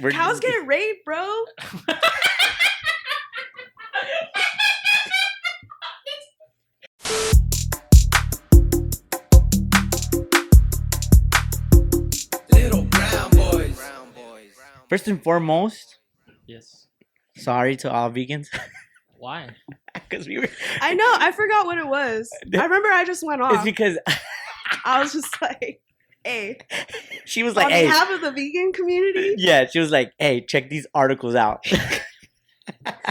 We're- Cows get raped, bro. Little brown boys. First and foremost, Yes. sorry to all vegans Why? because we were. I know. I forgot what it was. I remember I just went off. It's off. because I was just like, "Hey, she was on like, "Hey, behalf of the vegan community." yeah." She was like, "Hey, check these articles out."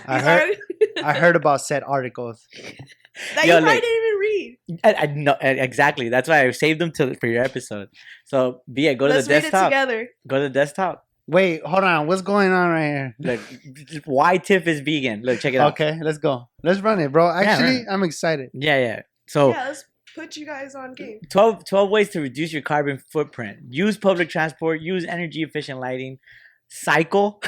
I heard I heard about said articles. that Yo, you probably like- didn't even read. I, I know exactly. That's why I saved them to for your episode. So, yeah, go to Let's the read it desktop. together. Go to the desktop. Wait, hold on. What's going on right here? Look, why Tiff is vegan. Look, check it out. Okay, let's go. Let's run it, bro. Actually, run I'm excited. Yeah, yeah. So, yeah, let's put you guys on game. 12, 12 ways to reduce your carbon footprint. Use public transport. Use energy efficient lighting. Cycle.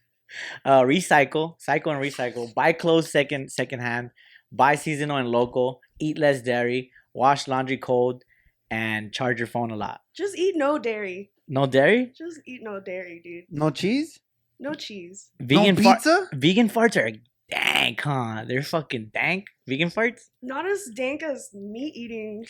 uh, recycle. Cycle and recycle. Buy clothes second second hand. Buy seasonal and local. Eat less dairy. Wash laundry cold. And charge your phone a lot. Just eat no dairy. No dairy. Just eat no dairy, dude. No cheese? No cheese. Vegan no far- pizza? vegan farts are dank, huh? They're fucking dank. Vegan farts? Not as dank as meat eating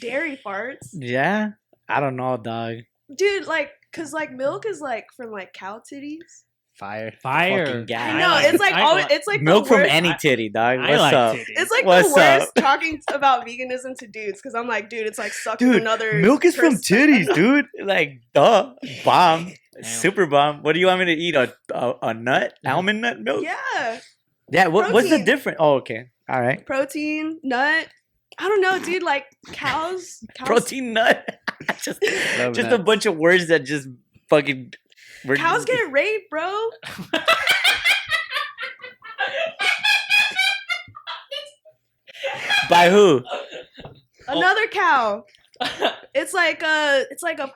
dairy farts. Yeah. I don't know, dog. Dude, like, cause like milk is like from like cow titties. Fire. Fire. Fucking gas. I know it's like I always, it's like Milk from any titty, dog. I What's like up? titties. It's like What's the worst up? talking about veganism to dudes because I'm like, dude, it's like sucking Dude, another. Milk is from titties, dude. Like, duh. Bomb. Damn. Super bomb. What do you want me to eat? A, a, a nut? Almond nut milk? Yeah, Yeah, what, what's the difference? Oh, okay. All right. protein, nut. I don't know, dude. Like cows, cows, Protein nut. just just a bunch of words that just fucking. cows get raped, bro. By who? Another cow. It's like a, it's like a,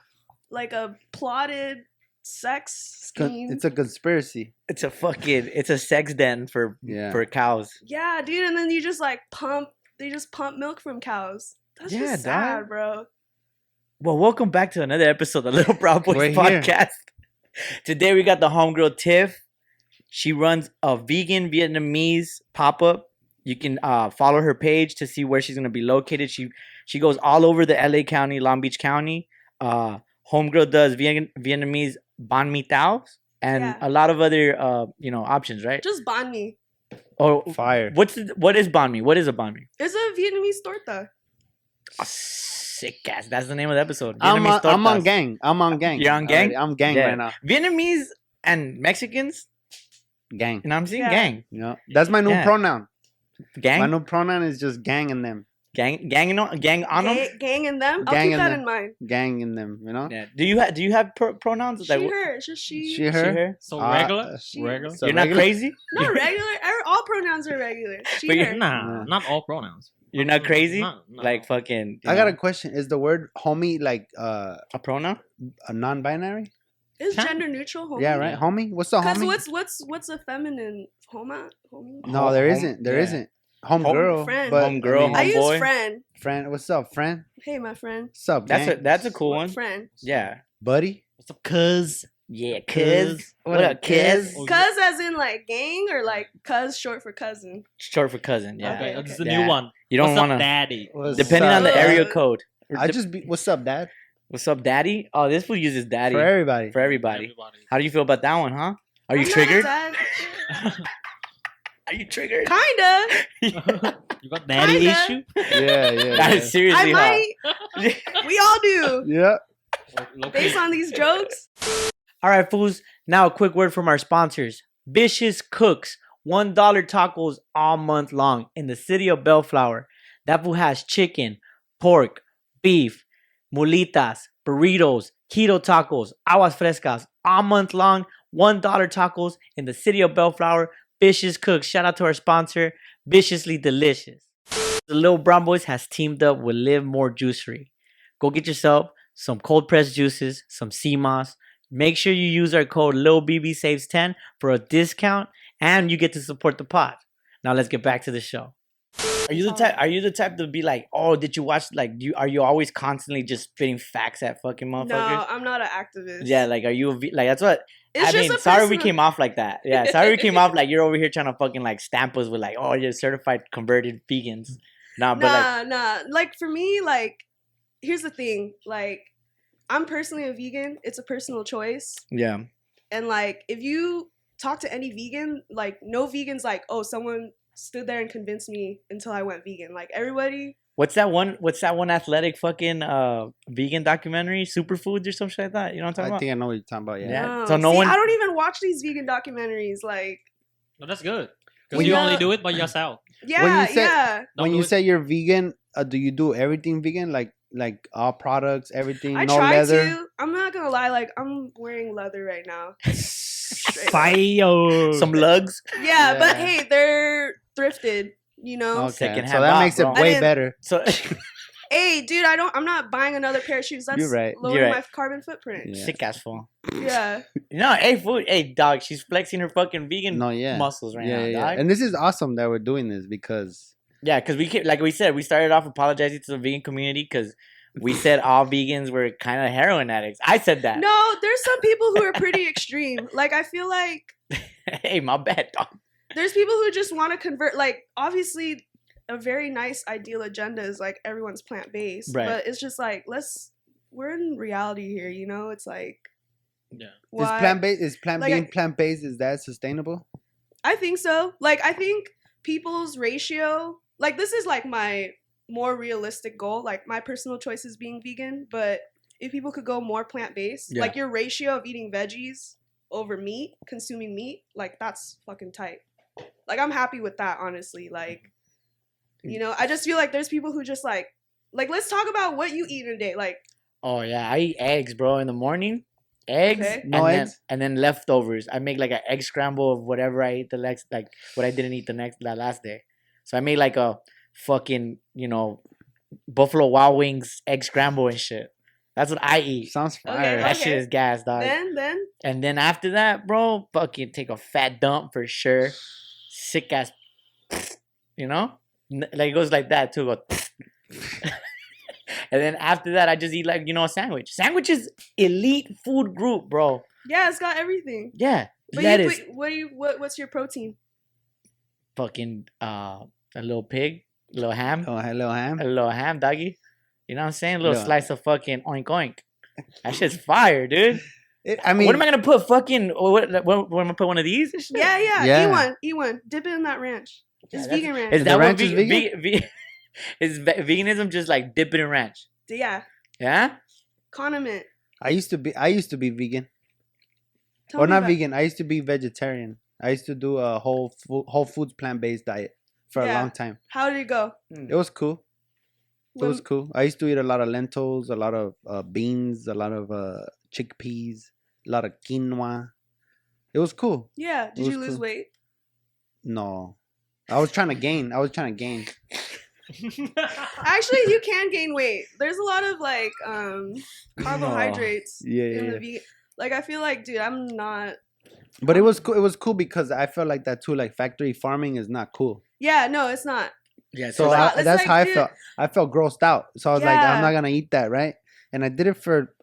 like a plotted sex scheme. It's a conspiracy. It's a fucking. It's a sex den for Yeah. for cows. yeah, dude. And then you just like pump, they just pump milk from cows. That's Yeah, just sad, dog. bro. Well, welcome back to another episode of Little Brown Boys We're here. podcast. Today we got the homegirl Tiff. She runs a vegan Vietnamese pop up. You can uh, follow her page to see where she's gonna be located. She she goes all over the LA County, Long Beach County. Uh, homegirl does Viet- Vietnamese banh mi Thaos and Yeah. a lot of other uh, you know options, right? Just banh mi. Oh, Fire. what's the, what is banh mi? What is a banh mi? It's a Vietnamese torta. Sick ass. That's the name of the episode. I'm Vietnamese on, I'm on gang. I'm on gang. You're on gang? Already, I'm gang Yeah. right now. Vietnamese and Mexicans. Gang. You know what I'm saying? Yeah. Gang. You know, that's my new Yeah. pronoun. Gang. My new pronoun is just gang and them. Gang. Gang. No, gang on them. Gang, gang in them. I'll Gang keep that them. in mind. Gang in them. You know. Yeah. Do you have Do you have pro- pronouns? She, Like, wh- her. It's just she. She, her. her? so Uh, regular? she- regular? so You're not regular? crazy. Not regular. All pronouns are regular. She, But you're her. Nah, Yeah. not all pronouns. You're not crazy. No, no. Like fucking. you I got a question. Is the word homie like uh, a pronoun. a non-binary? Is gender neutral. Homie. Yeah, right. Homie. What's the Because homie? what's what's what's a feminine homa? Homie. no, there Home- isn't. There yeah. isn't. Home Home- girl. friend. But, Home girl, I mean, I use Homeboy. friend. friend. What's up, friend? Hey, my friend. What's up, That's a? That's a cool one. Friend. Yeah. buddy. What's up, cuz? Yeah. Cuz. Cuz. What up, cuz? Oh, Cuz as in like gang or like cuz short for cousin. Short for cousin. Yeah. Okay, oh, Okay, that's okay. the Yeah. new one. You don't What's want to daddy? What's Depending on the area code. I just be. What's up, dad? What's up, daddy? Oh, this fool uses daddy For everybody. for everybody. Everybody. How do you feel about that one, huh? Are you I'm not triggered? that- Are you triggered? Kinda. you got daddy Kinda. issue? yeah, yeah. That yeah. is seriously I hot. might. We all do. Yeah. Based on these jokes. All right, fools. Now a quick word from our sponsors. Vicious Cooks, $1 tacos all month long in the city of Bellflower. That food has chicken, pork, beef, mulitas, burritos, keto tacos, aguas frescas all month long. $1 tacos in the city of Bellflower. Vicious Cooks. Shout out to our sponsor, Viciously Delicious. The Little Brown Boys has teamed up with Livmor Juicery. Go get yourself some cold pressed juices, some sea moss, Make sure you use our code LilBB10 for a discount and you get to support the pod. Now let's get back to the show. Are you the type? Are you the type to be like, oh, did you watch? Like, do you are you always constantly just spitting facts at fucking motherfuckers? No, I'm not an activist. Yeah, like, are you like? That's what it's I mean. Sorry, we came off like that. Yeah, sorry, we came off like you're over here trying to fucking like stamp us with like, oh, you're certified converted vegans. Nah, but like, Nah, nah. Like for me, like here's the thing. Like I'm personally a vegan. It's a personal choice. yeah, And like if you talk to any vegan, like no vegans like, oh, someone stood there and convinced me until I went vegan. Like everybody what's that one? What's that one athletic fucking uh vegan documentary, Superfoods or some shit like that? You know what I'm talking I about? I think I know what you're talking about. Yeah. Yeah. no. so no See, one- I don't even watch these vegan documentaries. Like No, that's good. Because you you- only do it by yourself. yeah, say- yeah. When you it- say you're vegan, uh, do you do everything vegan? Like like all products, everything, I no try leather. to. I'm not gonna lie. Like I'm wearing leather right now. Straight. Fire. Some lugs. Yeah, but hey, they're thrifted. You know. Okay, Secondhand so that bop, makes it bro. I way better. So Hey, dude, I don't. I'm not buying another pair of shoes. That's You're right. lowering You're my right. carbon footprint. Yeah. sick ass fool. Yeah. No, hey food, hey dog, she's flexing her fucking vegan No, yeah. muscles right yeah, now, yeah, dog. yeah. And this is awesome that we're doing this because Yeah, because we kept, like we said, we started off apologizing to the vegan community because we said all vegans were kind of heroin addicts. I said that. No, there's some people who are pretty extreme. Like I feel like hey, my bad, dog. there's people who just want to convert. Like obviously, a very nice ideal agenda is like everyone's plant based, Right. but it's just like let's. We're in reality here, you know. It's like Yeah. is plant based is plant Like, being plant based is that sustainable? I think so. Like I think people's ratio, like this is like my more realistic goal. Like my personal choice is being vegan, but if people could go more plant based, Yeah. like your ratio of eating veggies over meat, consuming meat, like that's fucking tight. Like I'm happy with that, honestly. Like, you know, I just feel like there's people who just like, like let's talk about what you eat in a day. Like, Oh yeah, I eat eggs, bro, in the morning. Eggs, Okay. and No then eggs? and then leftovers. I make like an egg scramble of whatever I ate the next, like what I didn't eat the next that last day. So I made like a fucking you know Buffalo Wild Wings egg scramble and shit. That's what I eat. Sounds Okay, fire. That shit is gas, dog. then, then, And then after that, bro, fucking take a fat dump for sure. Sick ass, you know, like it goes like that too. Go. and then after that, I just eat like you know a sandwich. Sandwich is elite food group, bro. yeah, it's got everything. Yeah, But lettuce, you put, what do you, what, what's your protein? fucking uh, a little pig, a little ham, Oh, hello, ham. a little ham, doggy. You know what I'm saying? A little Yeah. slice of fucking oink oink. That shit's fire, dude. It- I mean, what am I gonna put? Fucking what? What, what am I gonna put one of these? shit? Yeah, yeah, Yeah. eat one, eat one. Dip it in that ranch. Yeah, It's that's- vegan ranch. Is The that what ranch is vegan? vegan? Ve- ve- is ve- veganism just like dipping in ranch? yeah, Yeah. condiment. I used to be I used to be vegan. Tell or me not about- vegan. I used to be vegetarian. I used to do a whole fu- whole foods plant based diet for a long time. How did it go? It was cool. It was cool. I used to eat a lot of lentils, a lot of uh, beans, a lot of uh, chickpeas, a lot of quinoa. It was cool. Yeah. Did you lose cool. weight? No, I was trying to gain. I was trying to gain. Actually, you can gain weight. There's a lot of like um carbohydrates Yeah, yeah, in yeah. the vegan. Like I feel like, dude, I'm not. But it was cool. It was cool because I felt like that too. Like factory farming is not cool. Yeah, no, it's not. Yeah. So So I, that's like, how I dude- felt. I felt grossed out. So I was like, I'm not gonna eat that, right? And I did it for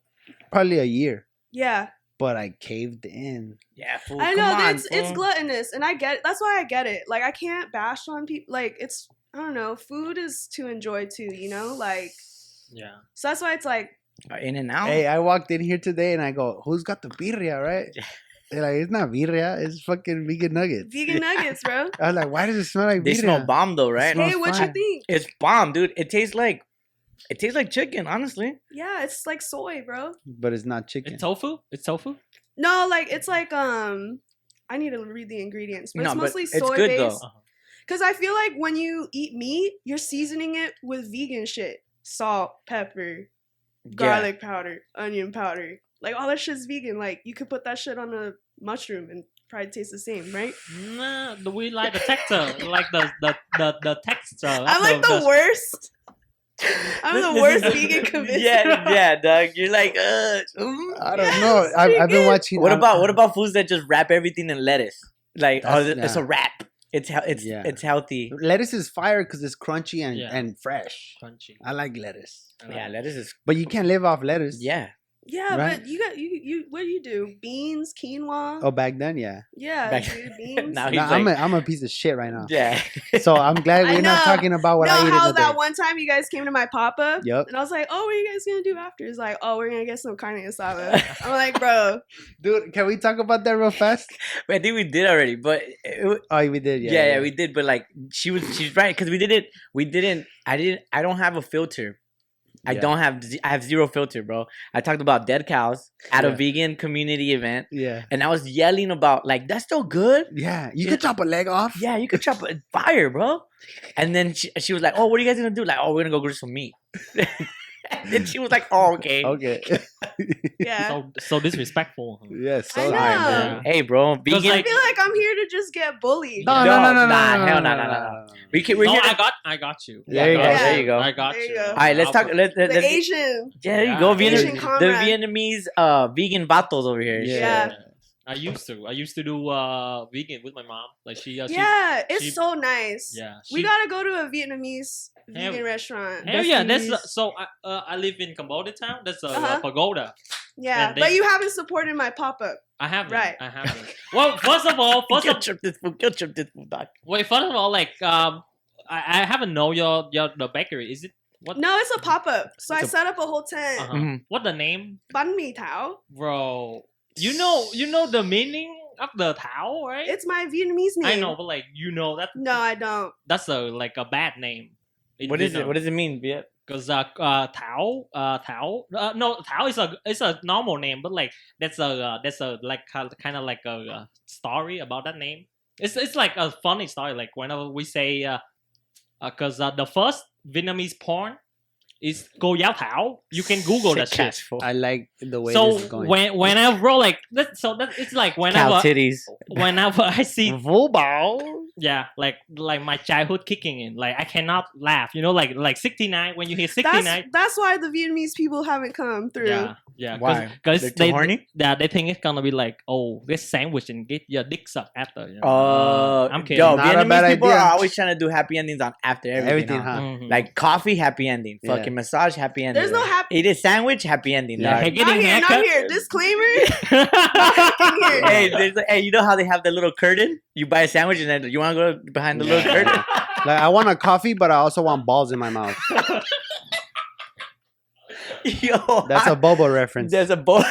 probably a year, Yeah, but I caved in. yeah. Fool, I come know. on, it's it's gluttonous, and I get. That's why I get it. Like I can't bash on people. Like it's I don't know. Food is to enjoy too. You know, like yeah. so that's why it's like Uh, In and out. Hey, I walked in here today and I go, "Who's got the birria?" Right? They're like, "It's not birria. It's fucking vegan nuggets." vegan nuggets, bro. I was like, "Why does it smell like they smell bomb though, right? smells Hey, what you think? It's bomb, dude. It tastes like, it tastes like chicken. Honestly. Yeah, it's like soy, bro. but it's not chicken. It's tofu. It's tofu. No, like it's like um. I need to read the ingredients, but No, it's but mostly it's soy good, based. though. Uh-huh. Because I feel like when you eat meat, you're seasoning it with vegan shit: salt, pepper, garlic powder, onion powder. Like all that shit's vegan. Like you could put that shit on a mushroom and probably taste the same, right? Nah, we like the texture, like the the the, the texture. I'm like the worst. I'm the worst vegan convinced. Yeah, yeah, dog. You're like, uh. I don't Yes, know. I've, I've been watching. What I'm- about what about foods that just wrap everything in lettuce? Like, oh, That's- it's a wrap. It's hea- it's Yeah. it's healthy. Lettuce is fire because it's crunchy and, Yeah. and fresh. Crunchy. I like lettuce, I like Yeah, it. lettuce is but you can't live off lettuce. yeah. Yeah, Right. but you got you you what do you do? Beans, quinoa. Oh, back then, yeah. yeah, Back- dude, beans. Now No, he's I'm like, a, I'm a piece of shit right now. yeah. So I'm glad we're not talking about what no, I eat how in a that day. one time you guys came to my pop up, Yep. and I was like, "Oh, what are you guys gonna do after?" It's like, "Oh, we're gonna get some carne asada." I'm like, "Bro, Dude, can we talk about that real fast? I think we did already, but it, Oh, we did. yeah, Yeah, yeah, we did. But like, she was, she's right because we didn't, we didn't. I didn't. I don't have a filter. I Yeah. don't have. I have zero filter, bro. I talked about dead cows at a vegan community event, Yeah. and I was yelling about like that's still good. Yeah. You Yeah. could chop a leg off. Yeah, you could chop a fire, bro. And then she, she was like, "Oh, what are you guys gonna do?" Like, "Oh, we're gonna go get some meat." and then she was like, "Oh, okay." Okay. yeah." So so disrespectful. yes. I So know. high, Yeah. Hey, bro, vegan. I feel like I'm here to just get bullied. No, No, no, no, no, no, nah, no, hell no, no, no, no, no, no, no. we can. We're no, here. I to- got I got you. There you I go, got there you go. I got There you you. go. All right, let's talk. Let, let, the let's, Asian. yeah, there you Yeah, go. the Vietnam, the. Vietnamese uh vegan battles over here. Yeah. Yeah. I used to. I used to do uh vegan with my mom. Like she. Uh, she yeah, it's she- so nice. Yeah. we gotta go to a Vietnamese Hell- vegan restaurant. Hell yeah, that's uh, so. I uh, I live in Cambodia town. That's a Uh-huh. pagoda. Yeah, they- but you haven't supported my pop up. I haven't. Right. I haven't. Well, first of all, first Guilt of trip this food. Guilt trip this food. Doc. wait, first of all, like um, I, I haven't know your your the bakery. Is it what? No, it's a pop up. So I It's a- set up a whole tent. Uh-huh. Mhm. What the name, Banh mi Thao. bro? You know, you know the meaning of the Thao, right? It's my Vietnamese name. I know, but like you know that No, I don't. that's a like a bad name. in What is it? What does it mean, Viet? Cause uh, uh Thao, uh Thao, uh, no Thao is a it's a normal name, but like that's a uh, that's a like kind of like a uh, story about that name. It's it's like a funny story. Like whenever we say, uh, uh cause uh, the first Vietnamese porn is Go Yao Tao. You can Google that shit. ass. I like the way So this is going. when whenever like that, so that it's like Cow whenever titties. whenever I see Volball. yeah like like my childhood kicking in like I cannot laugh. You know like like sixty nine when you hear sixty nine. That's that's why the Vietnamese people haven't come through. Yeah, yeah. Why? Because They're too they, horny? yeah, they think it's gonna be like, oh, this sandwich and get your dick sucked after. You know? Uh, I'm kidding. Yo, Not a Vietnamese bad people idea. are always trying to do happy endings on after everything. Everything, huh? huh? Mhm. Like coffee, happy ending. Yeah. Fucking massage, happy ending. There's no happy. Eat a sandwich, happy ending. Yeah, dog. hey, Not getting here, not here. Disclaimer. yeah, hey, there's hey, you know how they have the little curtain? You buy a sandwich and then you want to go behind the little curtain? like I want a coffee, but I also want balls in my mouth. Yo, That's a Bobo reference. There's a boy.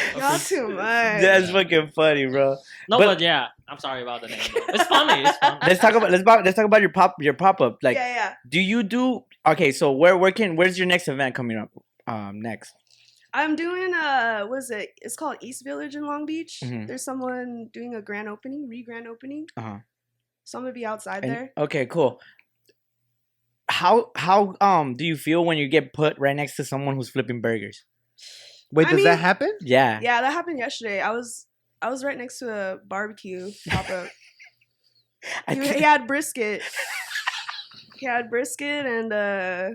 Y'all too much. That's fucking funny, bro. no, But- but, yeah, I'm sorry about the name. It's funny. It's funny. Let's talk about let's about let's talk about your pop your pop up. Like, yeah, yeah. do you do okay? So where where can where's your next event coming up? Um, next. I'm doing uh what is it? It's called East Village in Long Beach. Mhm. There's someone doing a grand opening, re grand opening. Uh huh. So I'm gonna be outside And- there. okay, cool. How how um do you feel when you get put right next to someone who's flipping burgers? Wait, I does that happen? Yeah. Yeah, that happened yesterday. I was I was right next to a barbecue pop up. He, he had brisket. He had brisket and uh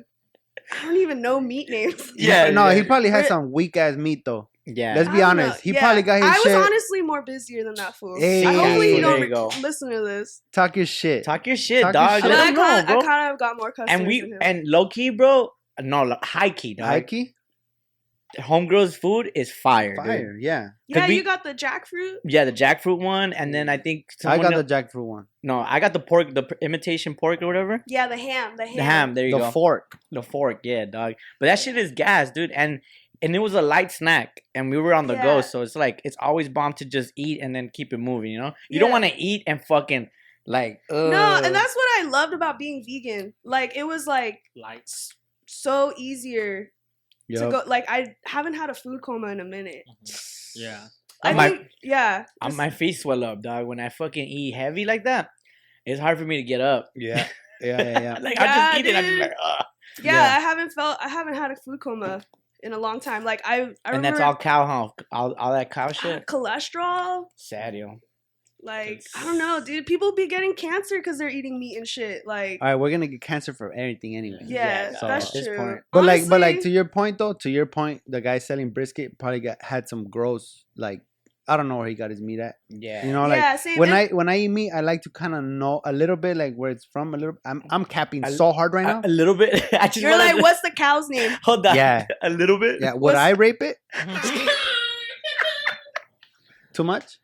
I don't even know meat names. Yeah, no, yeah. he probably had some weak ass meat though. yeah. Let's be don't know. honest. He Yeah. probably got his I shit. was honestly more busier than that fool. Hey, I hopefully you there don't you go. listen to this. Talk your shit. Talk your shit, Talk your dog. shit. I, Let mean, I, him know, kind of, bro. I kind of got more customers. and we than him. and low key, bro. No, high key, dog. Nike? Homegirl's food is fire, dude. Fire, yeah. yeah, we- you got the jackfruit. Yeah, the jackfruit one, and then I think I got el- the jackfruit one. no, I got the pork, the imitation pork or whatever. Yeah, the ham. The ham. The ham, there you The go. The fork. the fork, yeah, dog. But that shit is gas, dude. And and it was a light snack, and we were on the go, so it's like it's always bomb to just eat and then keep it moving. You know, you don't want to eat and fucking like. No, and that's what I loved about being vegan. Like it was like Lights. so easier to go. Like I haven't had a food coma in a minute. Mm-hmm. Yeah. I my- think yeah. Just- my feet swell up, dog. When I fucking eat heavy like that, it's hard for me to get up. Yeah. Yeah, yeah, yeah. like I just ah, eat it, I just like, ugh. yeah, yeah. I haven't felt. I haven't had a food coma in a long time. Like I. I and remember that's all cow, huh? All, all that cow ah, shit. cholesterol. Sad, yo. Like I don't know, dude. People be getting cancer because they're eating meat and shit. Like All right, we're gonna get cancer for everything anyway. yeah, so that's true. point- But like, but like to your point though, to your point, the guy selling brisket probably got had some gross like I don't know where he got his meat at. Yeah. You know, like yeah, same. when and- I when I eat meat, I like to kind of know a little bit like where it's from. A little. I'm I'm capping A- so hard right A, now. a little bit. I just you're wanna- like, what's the cow's name? Hold on. Yeah. A little bit. Yeah, would what's- I rape it? Too much?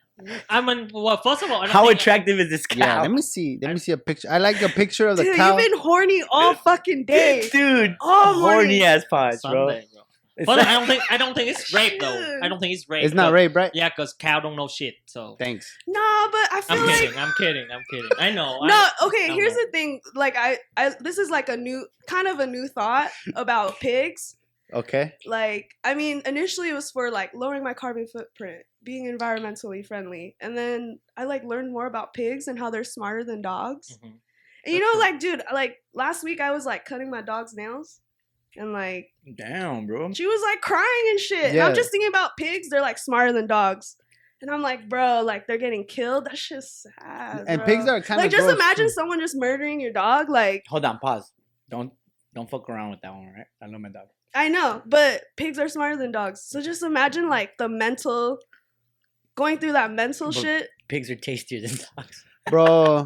I mean, well, first of all, I don't How think- attractive is this cow? Yeah. Let me see. Let me see a picture. I like a picture of the Dude, cow. you've been horny all fucking day. Dude. All oh horny morning. ass pods, bro. Sunday, bro. It's But like- I don't think I don't think it's rape though. I don't think it's rape. It's not 'cause- rape, right? Yeah, because cow don't know shit. So Thanks. Nah, but I feel I'm like kidding. I'm kidding. I'm kidding. I know. no. I, Okay, I here's know. the thing. Like I, I, this is like a new, kind of a new thought about pigs. Okay. Like, I mean, initially it was for like lowering my carbon footprint, being environmentally friendly, and then I like learned more about pigs and how they're smarter than dogs. Mhm. And you know, like, dude, like last week I was like cutting my dog's nails, and like Damn, bro. she was like crying and shit. And I'm just thinking about pigs. They're like smarter than dogs. And I'm like, bro, like they're getting killed. That's just sad. And bro. pigs are kind of like, just imagine someone just murdering your dog. Like, Hold on, pause. Don't don't fuck around with that one, right? I love my dog. I know, but pigs are smarter than dogs. So just imagine like the mental, going through that mental But- shit. Pigs are tastier than dogs. bro.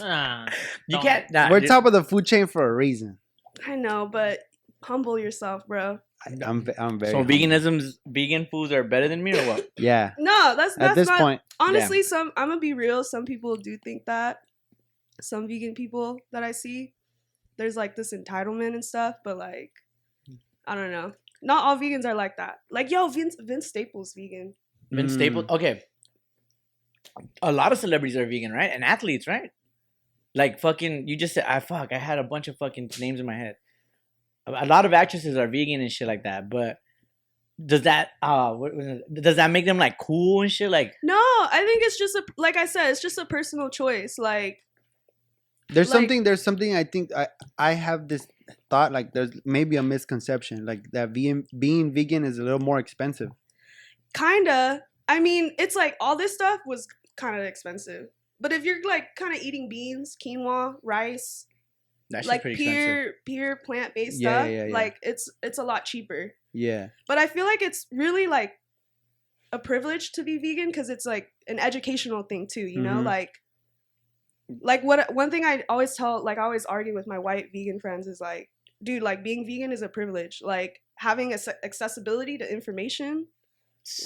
Nah, You can't. Nah, We're dude. top of the food chain for a reason. I know, but humble yourself, bro. I- I'm ve- I'm very So humble. veganism's vegan foods are better than me or what? Yeah. No, that's that's At this not. point, honestly, some I'm gonna be real. Some people do think that. Some vegan people that I see, there's like this entitlement and stuff, but like, I don't know. Not all vegans are like that. Like, yo, Vince Vince Staples vegan. Vince Mm. Staples. Okay. A lot of celebrities are vegan, right? And athletes, right? Like fucking, you just said, I fuck, I had a bunch of fucking names in my head. A a lot of actresses are vegan and shit like that, but does that, uh, what was it? does that make them like cool and shit? Like, No, I think it's just a like I said, it's just a personal choice. Like, there's like- something. There's something. I think I I have this thought like there's maybe a misconception like that being being vegan is a little more expensive. kinda. I mean, it's like all this stuff was kind of expensive. But if you're like kind of eating beans, quinoa, rice, that's like expensive. pure pure plant based Yeah, stuff, yeah, yeah. like it's it's a lot cheaper. Yeah. But I feel like it's really like a privilege to be vegan because it's like an educational thing too, you know? Mhm. Like like what one thing I always tell like I always argue with my white vegan friends is like, dude, like being vegan is a privilege. Like having ac- accessibility to information,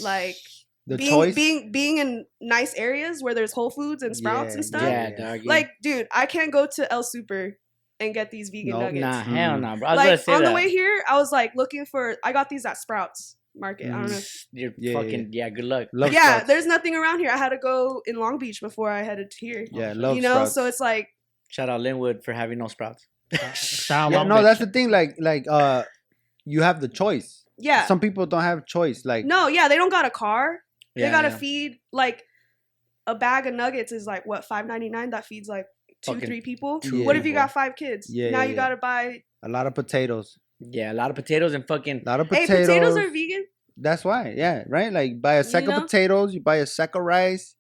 like The being choice. being being in nice areas where there's Whole Foods and Sprouts Yeah, and stuff. Yeah, Yeah. Like, dude, I can't go to El Super and get these vegan No, nuggets nah, hell Mm. no, bro. I was like gonna say on that. the way here, I was like looking for. I got these at Sprouts Market. I don't know. If, You're Yeah, yeah, fucking, yeah, good luck. Love yeah, Sprouts. there's nothing around here. I had to go in Long Beach before I headed to here. Yeah, love you know, Sprouts. so it's like, Shout out Lynwood for having no sprouts. Shout yeah, out no, bitch. that's the thing. Like, like, uh, you have the choice. yeah, Some people don't have choice. Like, no, yeah, they don't got a car. Yeah, they gotta yeah. feed like a bag of nuggets is like what five ninety nine. That feeds like two, Fucking three people. two what if you people. got five kids? Yeah, now yeah, you yeah. gotta buy. a lot of potatoes. Yeah, a lot of potatoes and fucking. A lot of potatoes. Hey, potatoes. potatoes are vegan. That's why. Yeah, right. Like, buy a sack You know? of potatoes. You buy a sack of rice,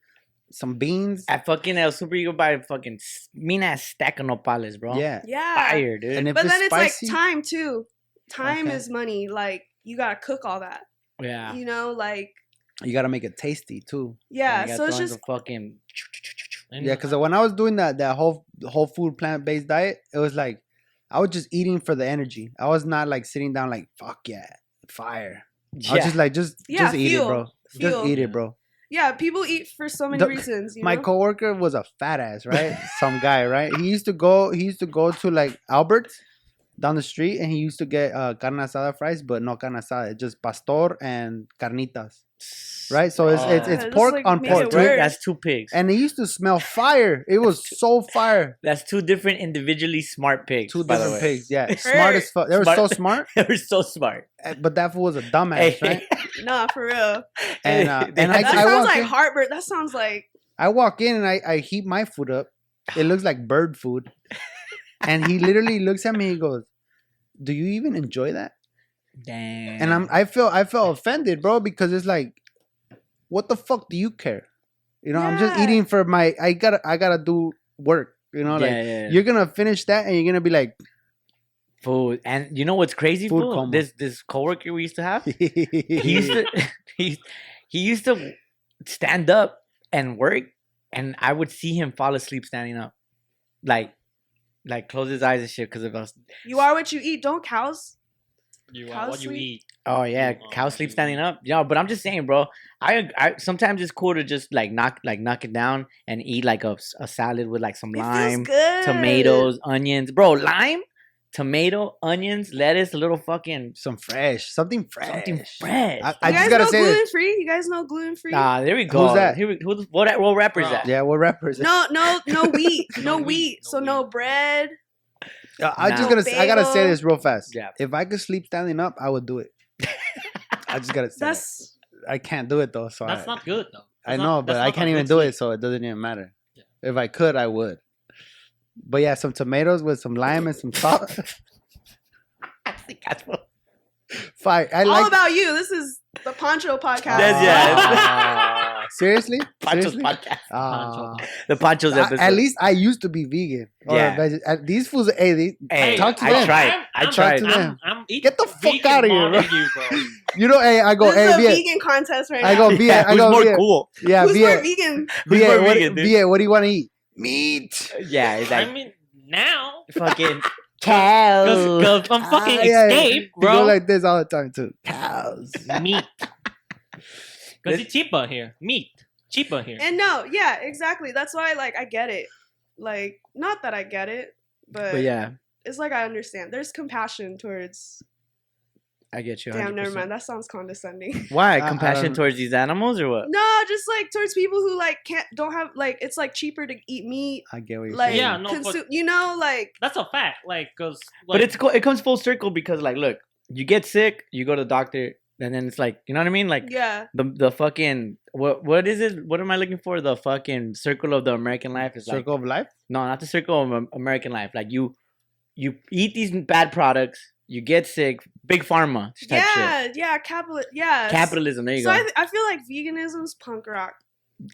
some beans. At fucking El Super, you go buy a fucking s- mean ass stack of nopales, bro. Yeah. Yeah, Fire, dude. And if but it's then it's like time too. Time Okay. is money. Like you gotta cook all that. yeah. You know, like you gotta make it tasty too. yeah. You so it's just fucking. Yeah, because when I was doing that that whole whole food plant based diet, it was like I was just eating for the energy. I was not like sitting down like fuck yeah, fire. I was just like just Yeah, just eat fuel. it, bro. Fuel. Just eat it, bro. yeah. People eat for so many The- reasons. You My know? coworker was a fat ass, right? Some guy, right? He used to go. He used to go to like Albert's down the street, and he used to get uh, carne asada fries, but no carne asada, just pastor and carnitas, right? So it's it's, it's just, pork like, on make pork, it right? work. That's two pigs. And it used to smell fire. It was so fire. That's two different individually smart pigs. Two by the different way. pigs, yeah, smart as fuck. They were so Smart. smart, they were so smart. eh, but that fool was a dumbass, right? Nah, for real. And, uh, They and had I- That I sounds walk like in- heartburn. That sounds like I walk in and I, I heat my food up. It looks like bird food. And he literally looks at me he goes, Do you even enjoy that? Damn. And I'm I feel I felt offended, bro, because it's like, what the fuck do you care? You know, I'm just eating for my I gotta I gotta do work. You know, yeah, like yeah, yeah. you're gonna finish that and you're gonna be like food. And you know what's crazy? Food fool? coma. This this coworker we used to have. he He used to he he used to stand up and work, and I would see him fall asleep standing up, like, like close his eyes and shit because of us. You are what you eat. Don't cows? You uh, Cow are what you sleep? eat. Oh yeah, Oh, cow sleep dude. standing up. Yeah, but I'm just saying, bro. I, I sometimes it's cool to just like knock like knock it down and eat like a, a salad with like some It lime, tomatoes, onions, bro. Lime, tomato, onions, lettuce, a little fucking Some fresh, something fresh. something fresh. I, You I guys just gotta know gluten free. You guys know gluten free? Nah, there we go. Who's that? Here we, who, what what rapper's Bro. that? Yeah, what rappers? No, no, no wheat. No no, wheat, wheat. no So no bread. Uh, I just Nah. gotta. say- I gotta say this real fast. Yeah. If I could sleep standing up, I would do it. I just gotta say. that. That's I can't do it though. So That's I, not good though. I That's not- know, but I can't even do sleep. it, so it doesn't even matter. Yeah. If I could, I would. But yeah, some tomatoes with some lime and some salt. I think that's what. Fire. I all like. about you. This is the Pancho podcast. That's- yeah. Ah, seriously? Pancho's Seriously? podcast. Ah. The Pancho's I- episode. at least I used to be vegan. Or Yeah. veg- uh, these fools, hey, they, hey, talk to I them. tried. I'm- I I'm- tried. to I'm, them. I'm eating Get the fuck vegan outta here, more bro. than you, bro. you know, hey, I go, This is a Viet. vegan contest right I now. go, Viet. Yeah, I who's go, more Viet. cool? Yeah, Who's more Viet. vegan? Who's Viet, more what, vegan, dude? Viet, what do you want to eat? Meat. Yeah, it's like I mean, now, fucking cow. because I'm fucking Ah, yeah, yeah. escape, You go bro. like this all the time, too. Cows. meat. Because it's cheaper here. Meat. Cheaper here. And no, yeah, exactly. That's why, like, I get it. Like, not that I get it, but, But yeah, it's like I understand. There's compassion towards. I get you. Damn, never mind. That sounds condescending. Why I- I compassion don't- towards these animals or what? no, just like towards people who like can't don't have like it's like cheaper to eat meat. I get what you're Like, saying. Yeah, no, but- consume, you know, like That's a fact. Like, because. but it's co- it comes full circle because like, look, you get sick, you go to the doctor, and then it's like, you know what I mean? Like yeah, the the fucking what what is it? What am I looking for? The fucking circle of the American life is like Circle of life? no, not the circle of American life. Like you you eat these bad products, you get sick, big pharma type shit. yeah, yeah, capital, yeah. Capitalism. There you So go. I, th- I feel like veganism's punk rock.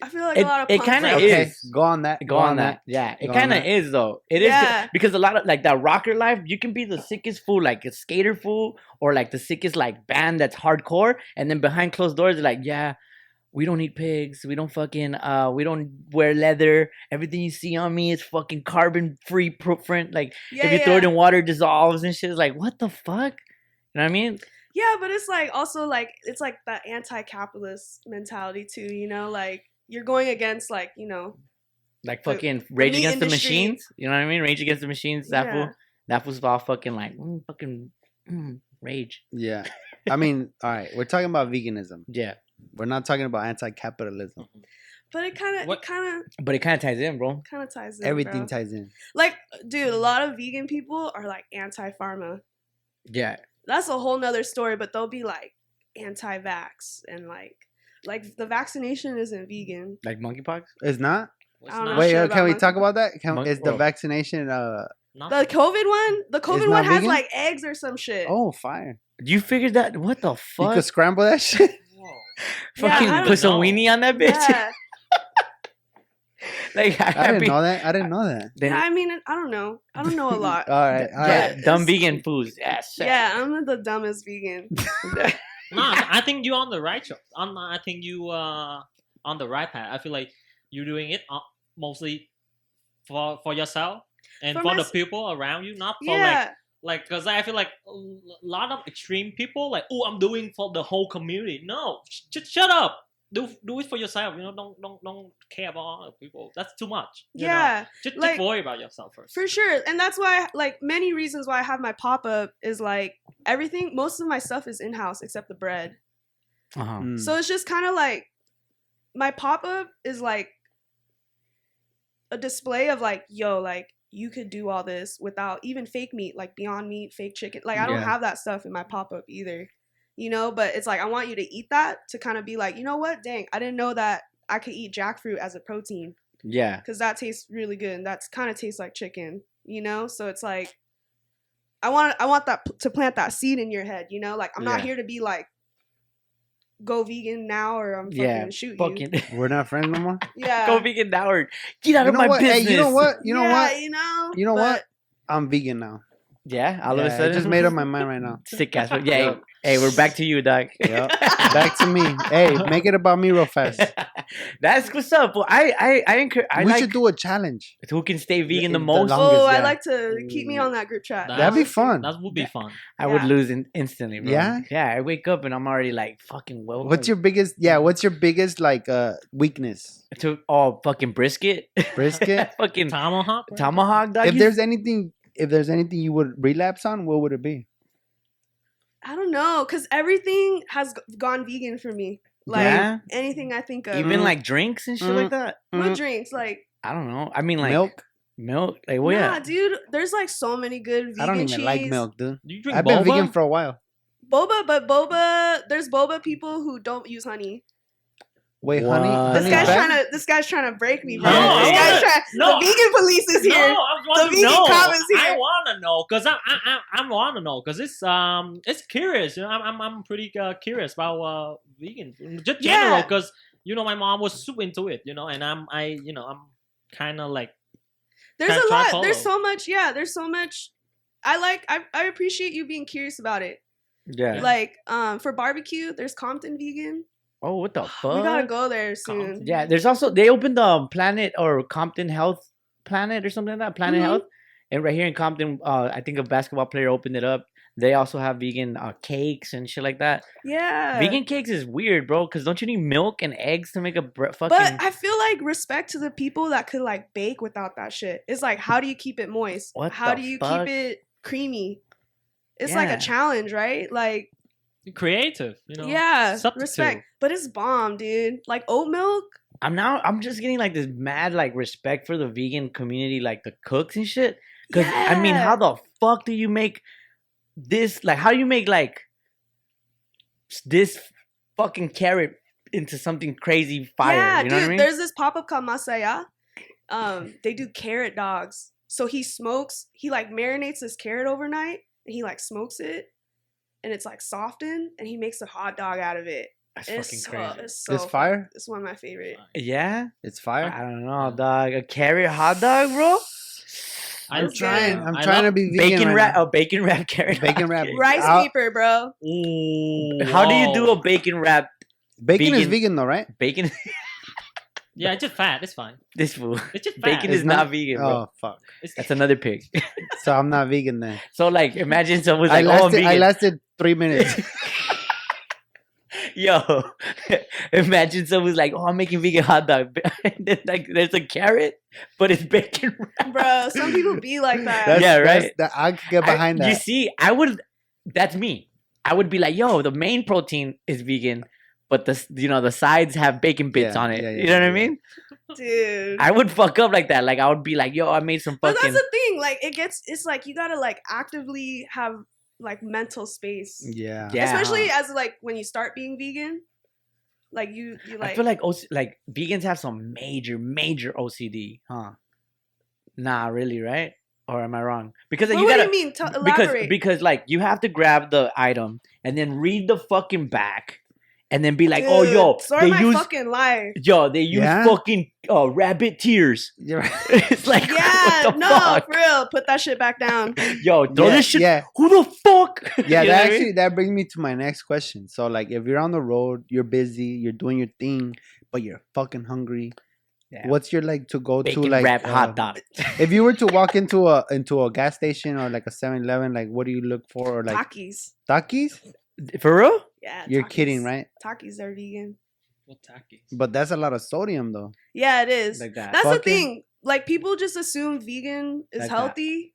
I feel like It- a lot of it kinda rock- is. Go on that. Go on that. Yeah, it kind of is though. It is Yeah. because a lot of like that rocker life, you can be the sickest fool, like a skater fool, or like the sickest like band that's hardcore, and then behind closed doors, they're like, yeah, we don't eat pigs, we don't fucking, uh, we don't wear leather. Everything you see on me is fucking carbon free print. Like Yeah, if you yeah. throw it in water, it dissolves and shit. It's like what the fuck. You know what I mean? Yeah, but it's like also like it's like that anti-capitalist mentality too. You know, like you're going against like you know. Like The- fucking Rage meat Against the. Machines. You know what I mean? Rage Against the Machines. That Yeah. fool. That fool's all fucking like mm, fucking mm, rage. Yeah. I mean, all right, we're talking about veganism. Yeah. We're not talking about anti-capitalism. But it kind of, What- kind of, But it kind of ties in, bro. kind of ties in. Everything bro. ties in. Like, dude, a lot of vegan people are like anti-pharma. Yeah. That's a whole nother story. But they'll be like anti-vax and like, like the vaccination isn't vegan. Like monkeypox? It's not. It's don't Wait, sure uh, can we monkey- talk about that? Can, Monk- is the oh. vaccination? Uh not- The COVID one, the COVID not one has vegan? like eggs or some shit. oh, fire! You figured that? What the fuck? You fuck? could scramble that shit. Whoa. Yeah, Fucking I put some know. weenie on that bitch. yeah. like, I didn't know that. I didn't know that. Then, yeah, I mean, I don't know. I don't know a lot. All right, all yeah, right. dumb vegan foods. Yeah, yeah, I'm the dumbest vegan. No, I think you're on the right track. On, I think you uh on the right path. I feel like you're doing it uh, mostly for for yourself and For for, the people around you, not for like Yeah, like because I feel like a lot of extreme people like oh I'm doing for the whole community. No, just shut up. Do do it for yourself. You know, don't don't don't care about other people. That's too much. you know. yeah, just, like- just worry about yourself first. for sure. And that's why, like, many reasons why I have my pop up is like everything. Most of my stuff is in house except the bread. Uh-huh. Mm. So it's just kind of like my pop up is like a display of like, yo, like you could do all this without even fake meat, like Beyond Meat, fake chicken. Like I don't Yeah. have that stuff in my pop up either, you know. But it's like I want you to eat that to kind of be like, you know what? Dang, I didn't know that I could eat jackfruit as a protein Yeah. because that tastes really good. And that's kind of tastes like chicken, you know. So it's like I want I want that to plant that seed in your head, you know. Like I'm not Yeah. here to be like go vegan now or I'm fucking Yeah. shoot you. We're not friends no more. Yeah. go vegan now or get out You of my what? business. Hey, you know what? You know yeah, what? You know. You know but- what? I'm vegan now. Yeah, all of a Yeah, I sudden. just made up my mind right now. Sick ass. Yeah, hey, we're back to you, Doc. Yep. Back to me. Hey, make it about me real fast. That's what's up. Well, I I I encourage. I we like should do a challenge. who can stay vegan the the most. longest, oh, I yeah. like to keep me on that group chat. That- That'd be fun. That would be fun. I would lose in, instantly, bro. Yeah? yeah. I wake up and I'm already like fucking well. What's your biggest? Yeah, what's your biggest like uh weakness? to oh fucking brisket, Brisket. fucking Tomahawk. bro? tomahawk dog. if you- there's anything, if there's anything you would relapse on, what would it be? I don't know, cause everything has gone vegan for me. Like Yeah? anything I think of. even like drinks and shit like that. what Mm. drinks? Like I don't know. I mean like milk. milk. Like well, nah, yeah. dude. There's like so many good vegan I don't even cheese. like milk, dude. You drink I've been vegan for a while. Boba, but boba. There's boba people who don't use honey. Wait, What? honey. This This guy's is trying to. This guy's trying to break me, bro. I this guy's wanna- trying. no. The vegan police is No, here. I want The to vegan know. cop is I want to know because I I I, I want to know because it's um it's curious. You know, I'm I'm, I'm pretty uh, curious about uh vegan just general Yeah. because you know my mom was super into it. You know, and I'm I you know I'm kind of like There's a lot. There's so much. Yeah, there's so much. I like. I I appreciate you being curious about it. Yeah. Like, um, for barbecue, there's Compton Vegan. Oh, what the fuck? We gotta go there soon. Compton. Yeah, there's also they opened the Planet or Compton Health Planet or something like that. Planet Mhm. Health, and right here in Compton, uh, I think a basketball player opened it up. They also have vegan uh, cakes and shit like that. Yeah. Vegan cakes is weird, bro. Because don't you need milk and eggs to make a bre- fucking? But I feel like respect to the people that could like bake without that shit. It's like, how do you keep it moist? What how do you fuck? keep it creamy? It's like a challenge, right? Like, creative. You know, yeah, substitute. respect. But it's bomb, dude. Like oat milk. I'm now I'm just getting like this mad like respect for the vegan community, like the cooks and shit. Cause I mean, how the fuck do you make this? Like, how do you make like this fucking carrot into something crazy fire? Yeah, you know dude. what I mean? There's this pop up called Masaya. Um, they do carrot dogs. So he smokes. He like marinates this carrot overnight, and he like smokes it, and it's like softened, and he makes a hot dog out of it. That's It's fucking so, crazy. it's so It's fu- fire. It's one of my favorite. Yeah, It's fire. I don't know, dog. A carrot hot dog, bro. I I'm Let's trying. go. I'm I trying to be vegan. Bacon right wrap, now. a bacon wrap carrot. Bacon wrap. Rice I'll- paper, bro. Ooh, How do you do a bacon wrap? Bacon is vegan- vegan though, right? Bacon. Yeah, it's just fat. It's fine. this fool. It's just fat. Bacon It's is not, not- vegan, oh, bro. Oh fuck. That's another pig. So I'm not vegan then. so like, imagine someone's I like, "Oh, I'm lasted. I lasted three minutes. Yo, imagine someone's like, "Oh, I'm making vegan hot dog." And then, like, there's a carrot, but it's bacon wrap. Bro, some people be like that. That's, Yeah, that's- right. that- I could get I- that. You see, I would. That's me. I would be like, "Yo, the main protein is vegan, but the you know the sides have bacon bits Yeah, on it." yeah, yeah, you know what I mean? Dude. I would fuck up like that. Like I would be like, "Yo, I made some but fucking." that's the thing. Like it gets it's like you gotta like actively have like mental space. Yeah. Yeah. Especially as like when you start being vegan. Like you you like I feel like OC- like vegans have some major, major OCD, huh? Nah, really, right? Or am I wrong? Because Well, you what gotta do you mean? T- because because like you have to grab the item and then read the fucking back and then be like, oh yo, story they my use fucking life. yo, they use Yeah? fucking uh, rabbit tears. It's like Yeah, what the no, fuck? for real. Put that shit back down. Yo, throw yeah, this shit. Yeah. Who the fuck? Yeah, that what I actually mean? that brings me to my next question. So like if you're on the road, you're busy, you're doing your thing, but you're fucking hungry. Yeah. What's your like to go bacon to like wrap uh, hot dog. If you were to walk into a into a gas station or like a 7-Eleven, like what do you look for? Or like Takis. Takis? For real? Yeah. You're Takis. kidding, right? Takis are vegan. What Takis? But that's a lot of sodium though. Yeah, it is. Like that. That's the thing. Like people just assume vegan is Like that. healthy.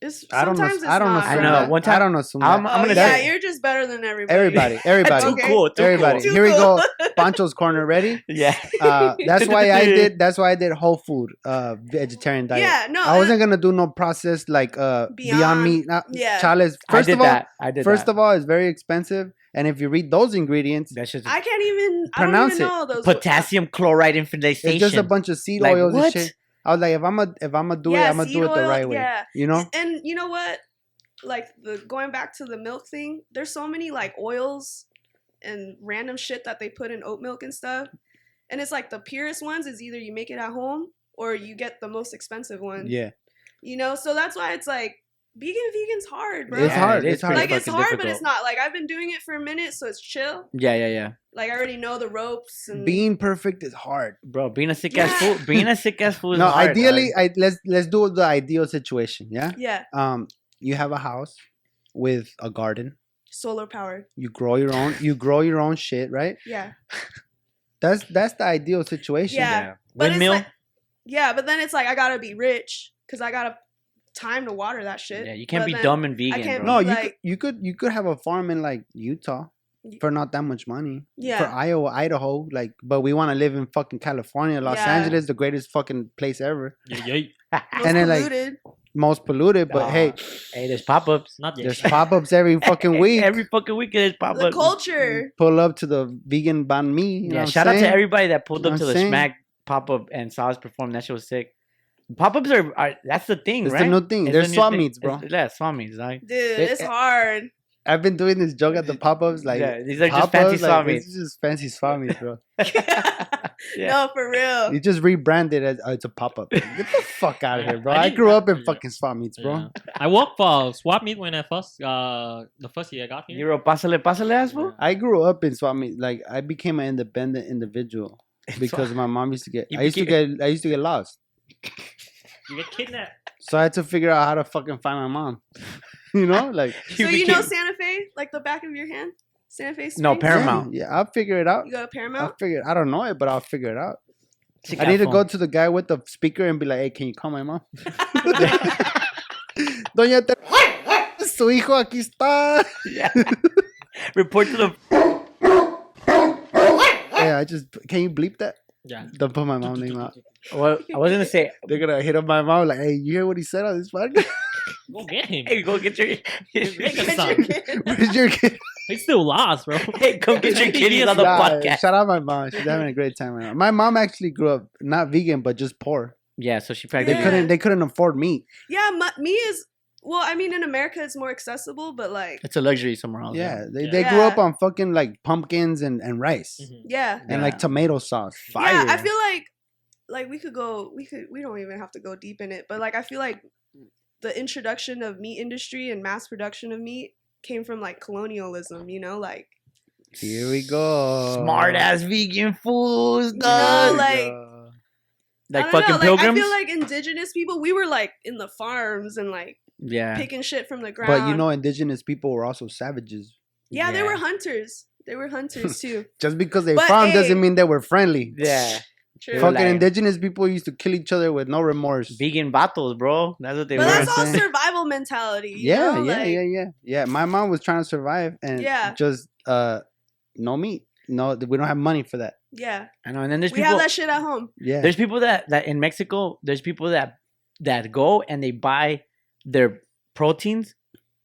It's I don't know. sometimes I don't know. not. I know, that. one I don't know. I'm- I'm oh gonna yeah, say- you're just better than everybody. Everybody, everybody, Too Okay. cool. Too everybody. Too Here we go. Pancho's corner ready. Yeah. Uh, that's why I did. That's why I did whole food, uh, vegetarian diet. Yeah, no. I wasn't gonna do no processed like uh beyond, Beyond- meat. Not, yeah. Chales. I First did of all, that. I did first that. of all, it's very expensive, and if you read those ingredients, That's just I can't even Pronounce I don't it. even know those potassium chloride infiltration. it's just a bunch of seed Like, oils what? and shit. I was like, if I'm a if I'm gonna do it, I'm gonna do it the oil, right way. yeah. You know? And you know what? Like the going back to the milk thing, there's so many like oils and random shit that they put in oat milk and stuff. And it's like the purest ones is either you make it at home or you get the most expensive one. Yeah. You know, so that's why it's like vegan vegan's hard, bro. It's hard. it is It's hard. Like it's fucking hard, but it's not. Like I've been doing it for a minute, so it's chill. Yeah, yeah, yeah. Like I already know the ropes and Being perfect is hard. Bro, being a sick ass Yeah. fool, being a sick ass fool is No, hard, ideally. I let's let's do the ideal situation. Yeah. yeah, Um, you have a house with a garden. solar powered. You grow your own. You grow your own shit, right? Yeah, That's that's the ideal situation. Yeah. But it's Windmill. like- yeah, but then it's like I gotta be rich because I gotta time to water that shit. yeah, you can't But be dumb and vegan, can't bro. No, you like- could you could you could have a farm in like Utah for not that much money. Yeah. For Iowa, Idaho, like, but we want to live in fucking California, Los Yeah. Angeles, the greatest fucking place ever, Yeah, yeah. Most and then, like, polluted. most polluted. But Aw, hey, hey, there's pop ups. Not yet. there's pop ups every fucking week. Every fucking week there's pop the culture. Mm. Pull up to the vegan banh mi. You Yeah, what shout out to everybody that pulled Know up what to the saying? Smack pop up and saw us perform. That shit was sick. Pop ups are, are that's the thing, It's right? the new thing. It's They're the swap meets, bro. It's- yeah, swap meets, like. Dude, They- it's hard. I've been doing this joke at the pop ups, like yeah, these are just pop-ups, fancy like, swap This meets. is just fancy swap meets, bro. Yeah. No, for real. You just rebranded as oh, it's a pop up. Get the fuck out of here, bro. I I, grew up in fucking swap meets, bro. Yeah. I worked for swap meet when I first uh the first year I got here. You're a pasale pasale ass fool? I grew up in swap meet. Like I became an independent individual because my mom used to get. I used to get. I used to get lost, You get kidnapped. so I had to figure out how to fucking find my mom. you know, like So you know Santa Fe, like the back of your hand, Santa Fe. No, Paramount. Yeah, yeah, I'll figure it out. You go to I'll Paramount. figure. I don't know it, but I'll figure it out. I need to go to the guy with the speaker and be like, "Hey, can you call my mom?" Doña, Ter- su hijo aquí está. Yeah. Report to the. Hey, I just can you bleep that? Yeah. Don't put my mom name out. Well, I was gonna say, They're gonna hit up my mom like, "Hey, you hear what he said on this podcast? Go get him. hey, go get your. Make a Get son. your kid. Where's your kid?" He's still lost, bro. hey, come get your kitties on the Nah, podcast. Shout out my mom. She's having a great time right now. My mom actually grew up not vegan but just poor. Yeah, so she They practically. Yeah. couldn't. They couldn't afford meat. Yeah, mu- me is. Well, I mean, in America, it's more accessible, but like, It's a luxury somewhere else. Yeah, they, Yeah. they grew up on fucking like pumpkins and, and rice Mhm. yeah, and like tomato sauce. Fire. yeah. I feel like, like we could go. We could. We don't even have to go deep in it, but like, I feel like the introduction of meat industry and mass production of meat came from like colonialism. You know, like Here we go. Smart ass vegan fools, know, like- like I don't fucking know, pilgrims. I feel like indigenous people, we were like in the farms and like yeah. picking shit from the ground. but you know, indigenous people were also savages. yeah, they were hunters. They were hunters too. Just because they But, farmed hey- doesn't mean they were friendly. Yeah. True. Fucking like- indigenous people used to kill each other with no remorse. Vegan battles, bro. That's what they but were. that's all survival mentality. you yeah, know? yeah, like, yeah, yeah, yeah. My mom was trying to survive and Yeah. just uh, no meat. No, we don't have money for that. Yeah, I know. And then there's we people. have that shit at home. Yeah, There's people that that in Mexico. There's people that that go and they buy their proteins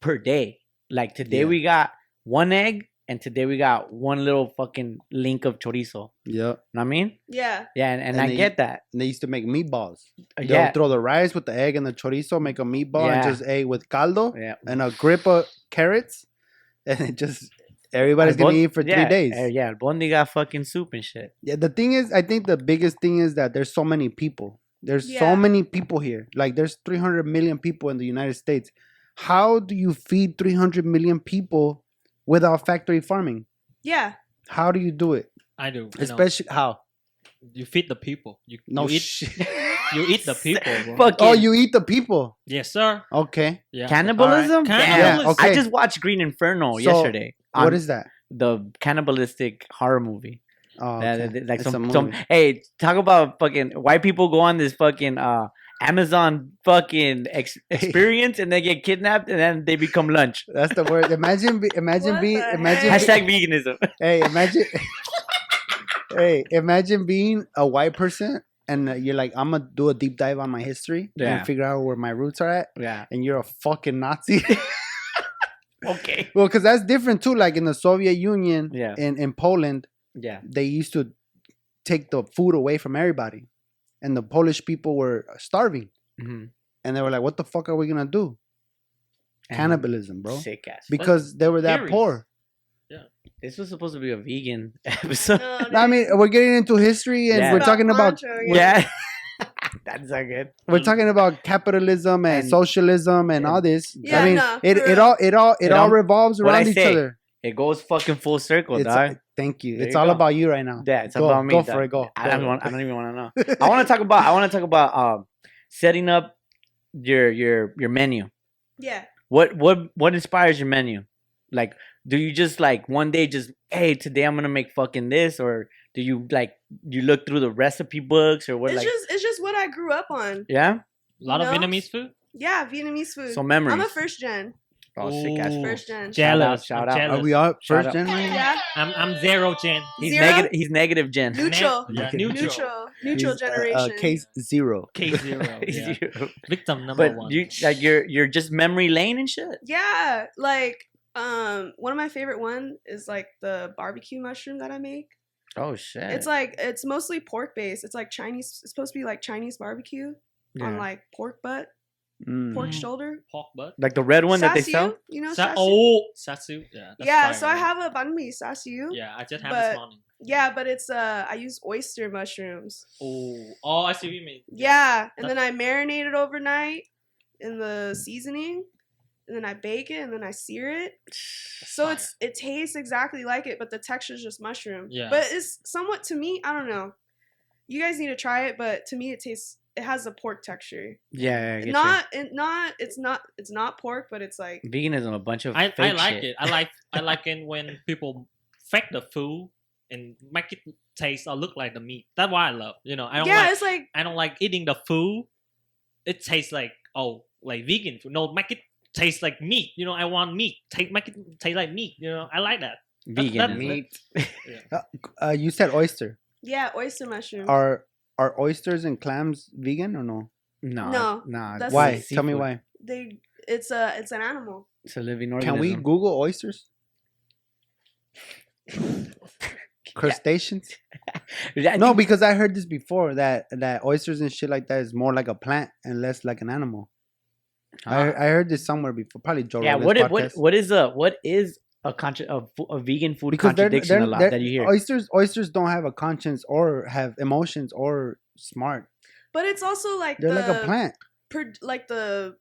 per day. Like today Yeah. we got one egg, and today we got one little fucking link of chorizo. yeah. Know what I mean? Yeah, Yeah, and, and, And I they- get that. And they used to make meatballs. Uh, They'll Yeah, throw the rice with the egg and the chorizo, make a meatball, Yeah. and just egg with caldo yeah. and a grip of carrots, and it just everybody's gonna eat for yeah, three days. uh, yeah, Bondi got fucking soup and shit. Yeah, the thing is, I think the biggest thing is that there's so many people. There's Yeah. so many people here. Like there's 300 million people in the United States. How do you feed 300 million people without factory farming? yeah. How do you do it? I do. I. Especially how? you feed the people. You, No you eat. shit. You eat the people, bro. Fucking oh, you eat the people. Yes, sir. Okay. Yeah. cannibalism. Alright, Damn. cannibalism. Yeah, okay. I just watched Green Inferno So, yesterday. What on is that? the cannibalistic horror movie? Oh, That- okay. that- like It's some, some hey talk about fucking white people go on this fucking uh amazon fucking ex- experience and they get kidnapped and then they become lunch That's the word. Imagine, be, imagine What being, imagine, heck? be- hashtag veganism hey, imagine, hey, imagine being a white person and uh, you're like, I'm gonna do a deep dive on my history Yeah. and figure out where my roots are at, yeah and you're a fucking Nazi. okay well, because that's different too. Like in the Soviet Union, Yeah. in in Poland, yeah they used to take the food away from everybody, and the Polish people were starving, Mhm. and they were like, "What the fuck are we gonna do?" And Cannibalism, bro. sick ass Because they were that Theories. poor. Yeah. This was supposed to be a vegan episode No, I mean, we're getting into history and Yeah. we're talking about Pancho, yeah That's so good. We're talking about capitalism and, And- socialism and all this. Yeah, I mean, no, it, it all it all it, It all all- revolves around each say, other. It goes fucking full circle, It's, dog. Thank you. There it's you all go. about you right now. Yeah, it's Go- about me. go for it, go. I don't want. I don't even want to know. I want to talk about. I want to talk about um setting up your your your menu. Yeah. What what what inspires your menu? Like, do you just like one day just hey today I'm gonna make fucking this, or do you like you look through the recipe books or what? It's like, just it's just what I grew up on. yeah. A lot of No. Vietnamese food. Yeah, Vietnamese food. So memories. I'm a first gen. Oh, sick ass. First gen. Jealous. shout I'm out. jealous. Are we all Shout first out. gen right? Yeah. I'm I'm zero gen. He's Zero? negative. He's negative, Gen. Neutral. Yeah, Okay. neutral. Neutral. Neutral He's, uh, generation. Uh, case zero. K zero. Yeah. you. Victim number But one. you like you're you're just memory lane and shit. Yeah, like um one of my favorite one is like the barbecue mushroom that I make. Oh shit. It's like it's mostly pork based. It's like Chinese it's supposed to be like Chinese barbecue on like pork butt, Mm. pork shoulder. pork butt. like the red one that they Sasu, sell. You know Sa- sasu? oh, satsu. Yeah. that's yeah, fire, so I have a banh mi sasu. Yeah, I just have but- this morning. Yeah, but it's uh I use oyster mushrooms. Oh, oh, I see what you mean. Yeah, and That- then I marinate it overnight in the seasoning, and then I bake it, and then I sear it. So Fire. it's it tastes exactly like it, but the texture is just mushroom. Yeah. But it's somewhat to me. I don't know. You guys need to try it, but to me it tastes. It has a pork texture. Yeah, yeah I get you. Not it, not it's not it's not pork, but it's like veganism. A bunch of I, I like shit. it. I like I like it when people fake the food and make it taste or look like the meat. That's why I love. You know, I don't yeah, like it's like I don't like eating the food. It tastes like oh like vegan food. No, make it taste like meat. You know, I want meat. Take make it taste like meat. You know, I like that. vegan that- meat. Uh, you said oyster. yeah, oyster mushroom. Are are oysters and clams vegan or no? No, No, nah. that's- Why? it's Tell me seafood. why. they it's a it's an animal. It's a living organism. Can we Google oysters? Crustaceans? Yeah, I No, think- because I heard this before that that oysters and shit like that is more like a plant and less like an animal. I ah. I heard this somewhere before, probably Joe yeah. Rogan's What, i- what podcast. what is a what is a contra- a, a vegan food because they're, contradiction they're, a lot they're- that you hear? oysters oysters don't have a conscience or have emotions or smart. But it's also like They're the, like a plant. per, like the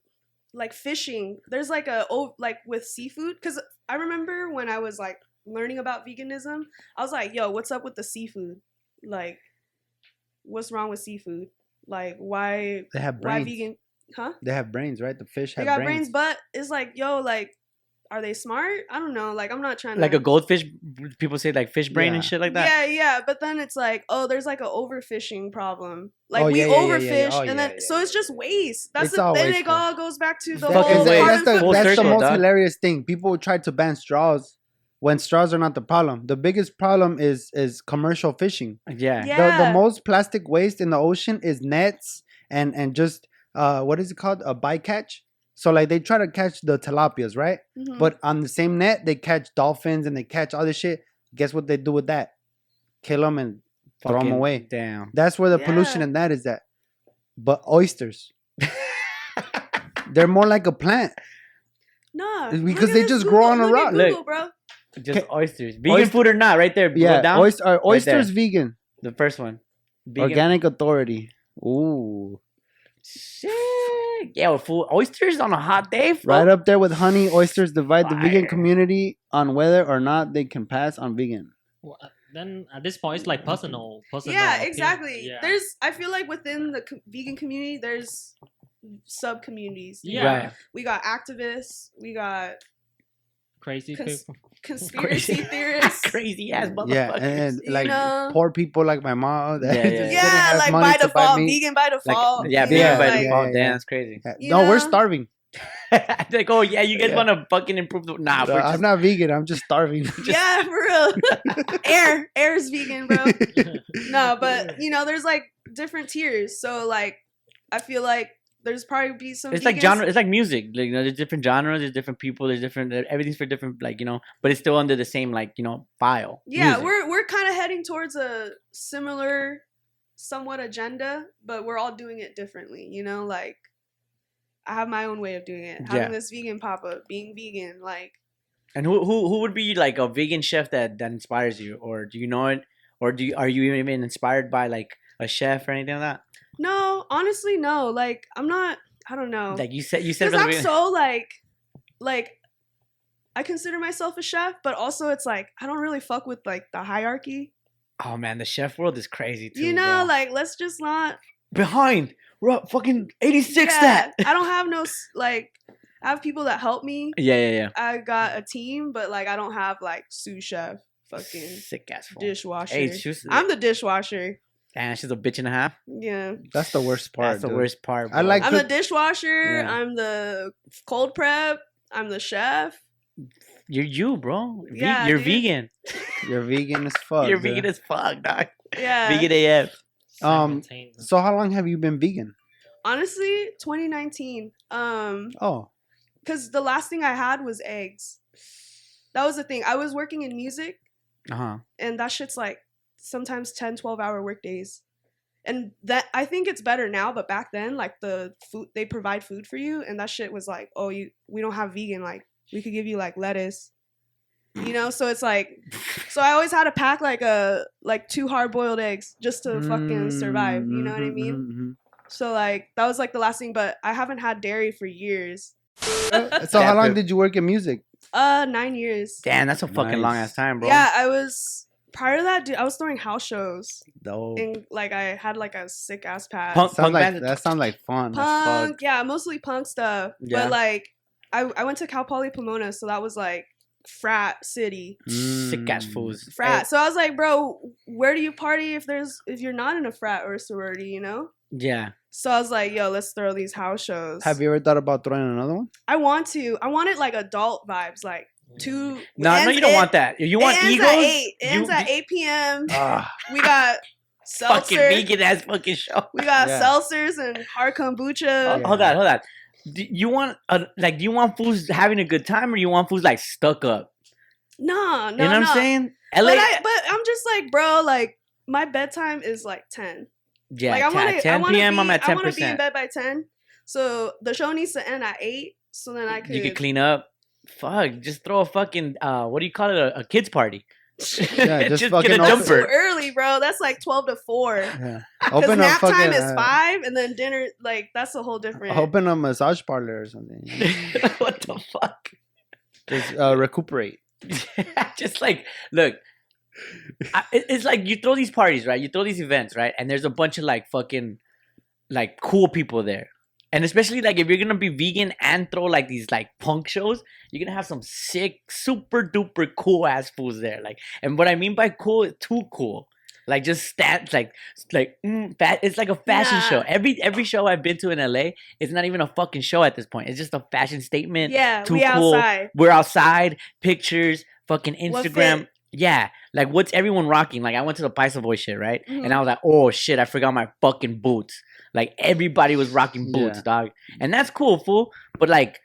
like fishing there's like a oh like with seafood because i remember when i was like learning about veganism i was like yo what's up with the seafood like what's wrong with seafood like why They have why vegan huh They have brains, right? The fish they have got brains. brains but it's like yo like are they smart i don't know like i'm not trying like to a goldfish, people say like fish brain and shit like that. yeah, yeah, but then it's like, oh, there's like an overfishing problem. Like Oh, we yeah, yeah, yeah, yeah, yeah. overfish, Oh, and then yeah, so it's just waste. That's It's the all then it wasteful. all goes back to the Fuck, whole is that's the, carbon Full that's the most dog. hilarious thing. People try to ban straws when straws are not the problem. The biggest problem is is commercial fishing. Yeah. Yeah. The, the most plastic waste in the ocean is nets and and just uh what is it called a bycatch. So like they try to catch the tilapias, right? Mhm. But on the same net they catch dolphins and they catch all this shit. Guess what they do with that? Kill them and throw them away. Damn. That's where the pollution in that is at. But oysters, they're more like a plant. No, because they this just grow on a rock. at Look. Bro. Just Okay. oysters. Vegan Oyster- food or not? Right there. Go Yeah, down. oyster, are oysters there. vegan. the first one. Vegan. Organic Authority. Ooh, Shit. Yeah, well, food. Oysters on a hot day. Fool. right up there with honey. Oysters divide the vegan community on whether or not they can pass on vegan. Well, uh, then at this point, it's like personal. personal Yeah, opinion. exactly. Yeah. There's, I feel like within the co- vegan community, there's sub communities. Yeah. Right. we got activists, we got crazy Cons- people. Conspiracy Crazy. theorists. Crazy ass motherfuckers. Yeah, and You like know? poor people like my mom. That Yeah, just yeah. didn't Yeah, have like money by to buy default, vegan by Like, default. yeah, you vegan know, by like- default. yeah, Damn, yeah. that's crazy. Yeah, You No, we're starving. like, oh yeah, you guys Yeah. want to fucking improve the? Nah, No, we're I'm not vegan. I'm just starving. yeah, for real. Air, air's vegan, bro. no, but you know, there's like different tiers. So like, I feel like there's probably be some. It's like genre. It's like music. Like you know, there's different genres. There's different people. There's different. Uh, everything's for different. Like you know, but it's still under the same like you know file. Yeah, music. we're we're kind of heading towards a similar, somewhat agenda, but we're all doing it differently. You know, like I have my own way of doing it. Having Yeah. this vegan pop up, being vegan, like And who who who would be like a vegan chef that that inspires you, or do you know it, or do you are you even inspired by like a chef or anything like that? No, honestly, no. Like I'm not. I don't know. Like you said, you said Because I'm beginning- so like, like, I consider myself a chef, but also it's like I don't really fuck with like the hierarchy. Oh man, the chef world is crazy too. you know, bro. like let's just not. behind, we're up fucking eighty six. Yeah, That. I don't have no like. I have people that help me. Yeah, yeah, yeah. I got a team, but like I don't have like sous chef, fucking Sick ass. dishwasher. Hey, was, I'm the dishwasher. Damn, she's a bitch and a half. Yeah. That's the worst part. That's the dude. worst part. I like- I'm cook- the dishwasher. Yeah. I'm the cold prep. I'm the chef. You're you, bro. Ve- Yeah, you're dude. vegan. You're vegan as fuck. you're dude. vegan as fuck, dog. Yeah. Vegan AF. Um, So how long have you been vegan? Honestly, 2019. Um, Oh, because the last thing I had was eggs. That was the thing. I was working in music, Uh huh. and that shit's like sometimes 10, 12 hour work days. And that I think it's better now, but back then, like the food they provide food for you, and that shit was like, oh, you we don't have vegan. Like we could give you like lettuce, you know. So it's like, so I always had to pack like a like two hard boiled eggs just to fucking survive. You know what I Mhm, mean? mhm, mhm. So like that was like the last thing, but I haven't had dairy for years. So how long did you work in music? Uh, nine years. Damn, that's a fucking long ass time, bro. Yeah, I was prior to that, dude. I was throwing house shows, Dope. and like I had like a sick ass pass. Punk- Sounds like, band? that sounds like fun. Punk, yeah, mostly punk stuff. Yeah. But like, I I went to Cal Poly Pomona, so that was like frat city, Sick ass Mm. fools. frat. So I was like, bro, where do you party if there's if you're not in a frat or a sorority, you know? Yeah. So I was like, yo, let's throw these house shows. Have you ever thought about throwing another one? I want to. I wanted like adult vibes, like two. No, no, you don't at- want that. You want it ends egos? at eight. It You- ends at eight p.m. Ah, We got fucking vegan ass fucking show. We got Yeah. seltzers and hard kombucha. Oh, Hold on, hold on. Do you want a, like do you want fools having a good time or you want fools like stuck up? No, no, you know what no. I'm saying? But, I, but I'm just like, bro, like my bedtime is like ten. yeah, like I want to. 10 p.m. Be, I'm at I 10 want to be in bed by ten. So the show needs to end at eight. So then I could. You could clean up. Fuck, just throw a fucking uh, what do you call it? A, a kids party. Yeah, just get fucking a open- That's too jumper. early, bro. That's like twelve to four. yeah. Because Open a nap fucking. time is uh, five, and then dinner like that's a whole different. Open a massage parlor or something. what the fuck? Just uh, recuperate. just like look I, it's like you throw these parties right you throw these events right and there's a bunch of like fucking like cool people there and especially like if you're gonna be vegan and throw like these like punk shows you're gonna have some sick super duper cool ass fools there like and what i mean by cool is too cool like just stat like like mm, fat it's like a fashion show every every show i've been to in la it's not even a fucking show at this point it's just a fashion statement yeah, too we cool. outside. we're outside, pictures, fucking Instagram. Fit? Yeah, like what's everyone rocking? Like I went to the Paisa Boy shit, right? Mhm. And I was like, oh shit, I forgot my fucking boots. Like everybody was rocking boots, Yeah. dog, and that's cool, fool. But like,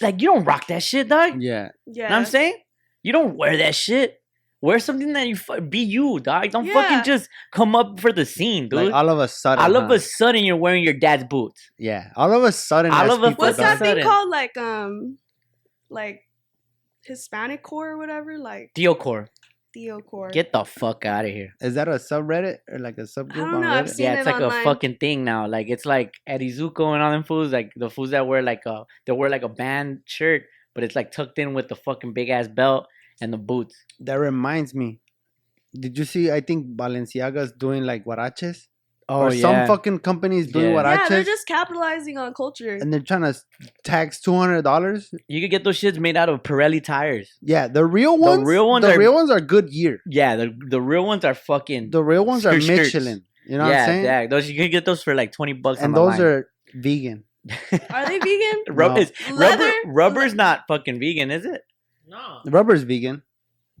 like you don't rock that shit, dog. Yeah. Yeah, know what I'm saying? You don't wear that shit. Wear something that you fu- be you, dog. Don't Yeah. fucking just come up for the scene, dude. Like all of a sudden. all of a sudden, you're wearing your dad's boots. Yeah. All of a sudden. All of a people What's fucking that thing called? Like um, like Hispanic core or whatever. Like Theocore, Theo core. get the fuck out of here. Is that a subreddit or like a subgroup don't on know, I've Reddit? seen yeah, it it's like online. a fucking thing now. Like it's like Eddie Zuko and all them fools, like the fools that wear like a they wear like a band shirt, but it's like tucked in with the fucking big ass belt and the boots. That reminds me. Did you see? I think Balenciaga's doing like huaraches. Oh or some fucking companies doing Yeah. What I check. Yeah, they're just capitalizing on culture. and they're trying to tax two hundred dollars. you could get those shits made out of Pirelli tires. Yeah, the real ones. The real ones The are- real ones are good year. Yeah, the the real ones are fucking. The real ones are Skirt shirts. Michelin. You know what I'm saying? yeah. Those you can get those for like twenty bucks. and on the those line. are vegan. Are they vegan? Rub- No. is- rubber. Leather? Rubber's not fucking vegan, is it? No. The rubber's vegan.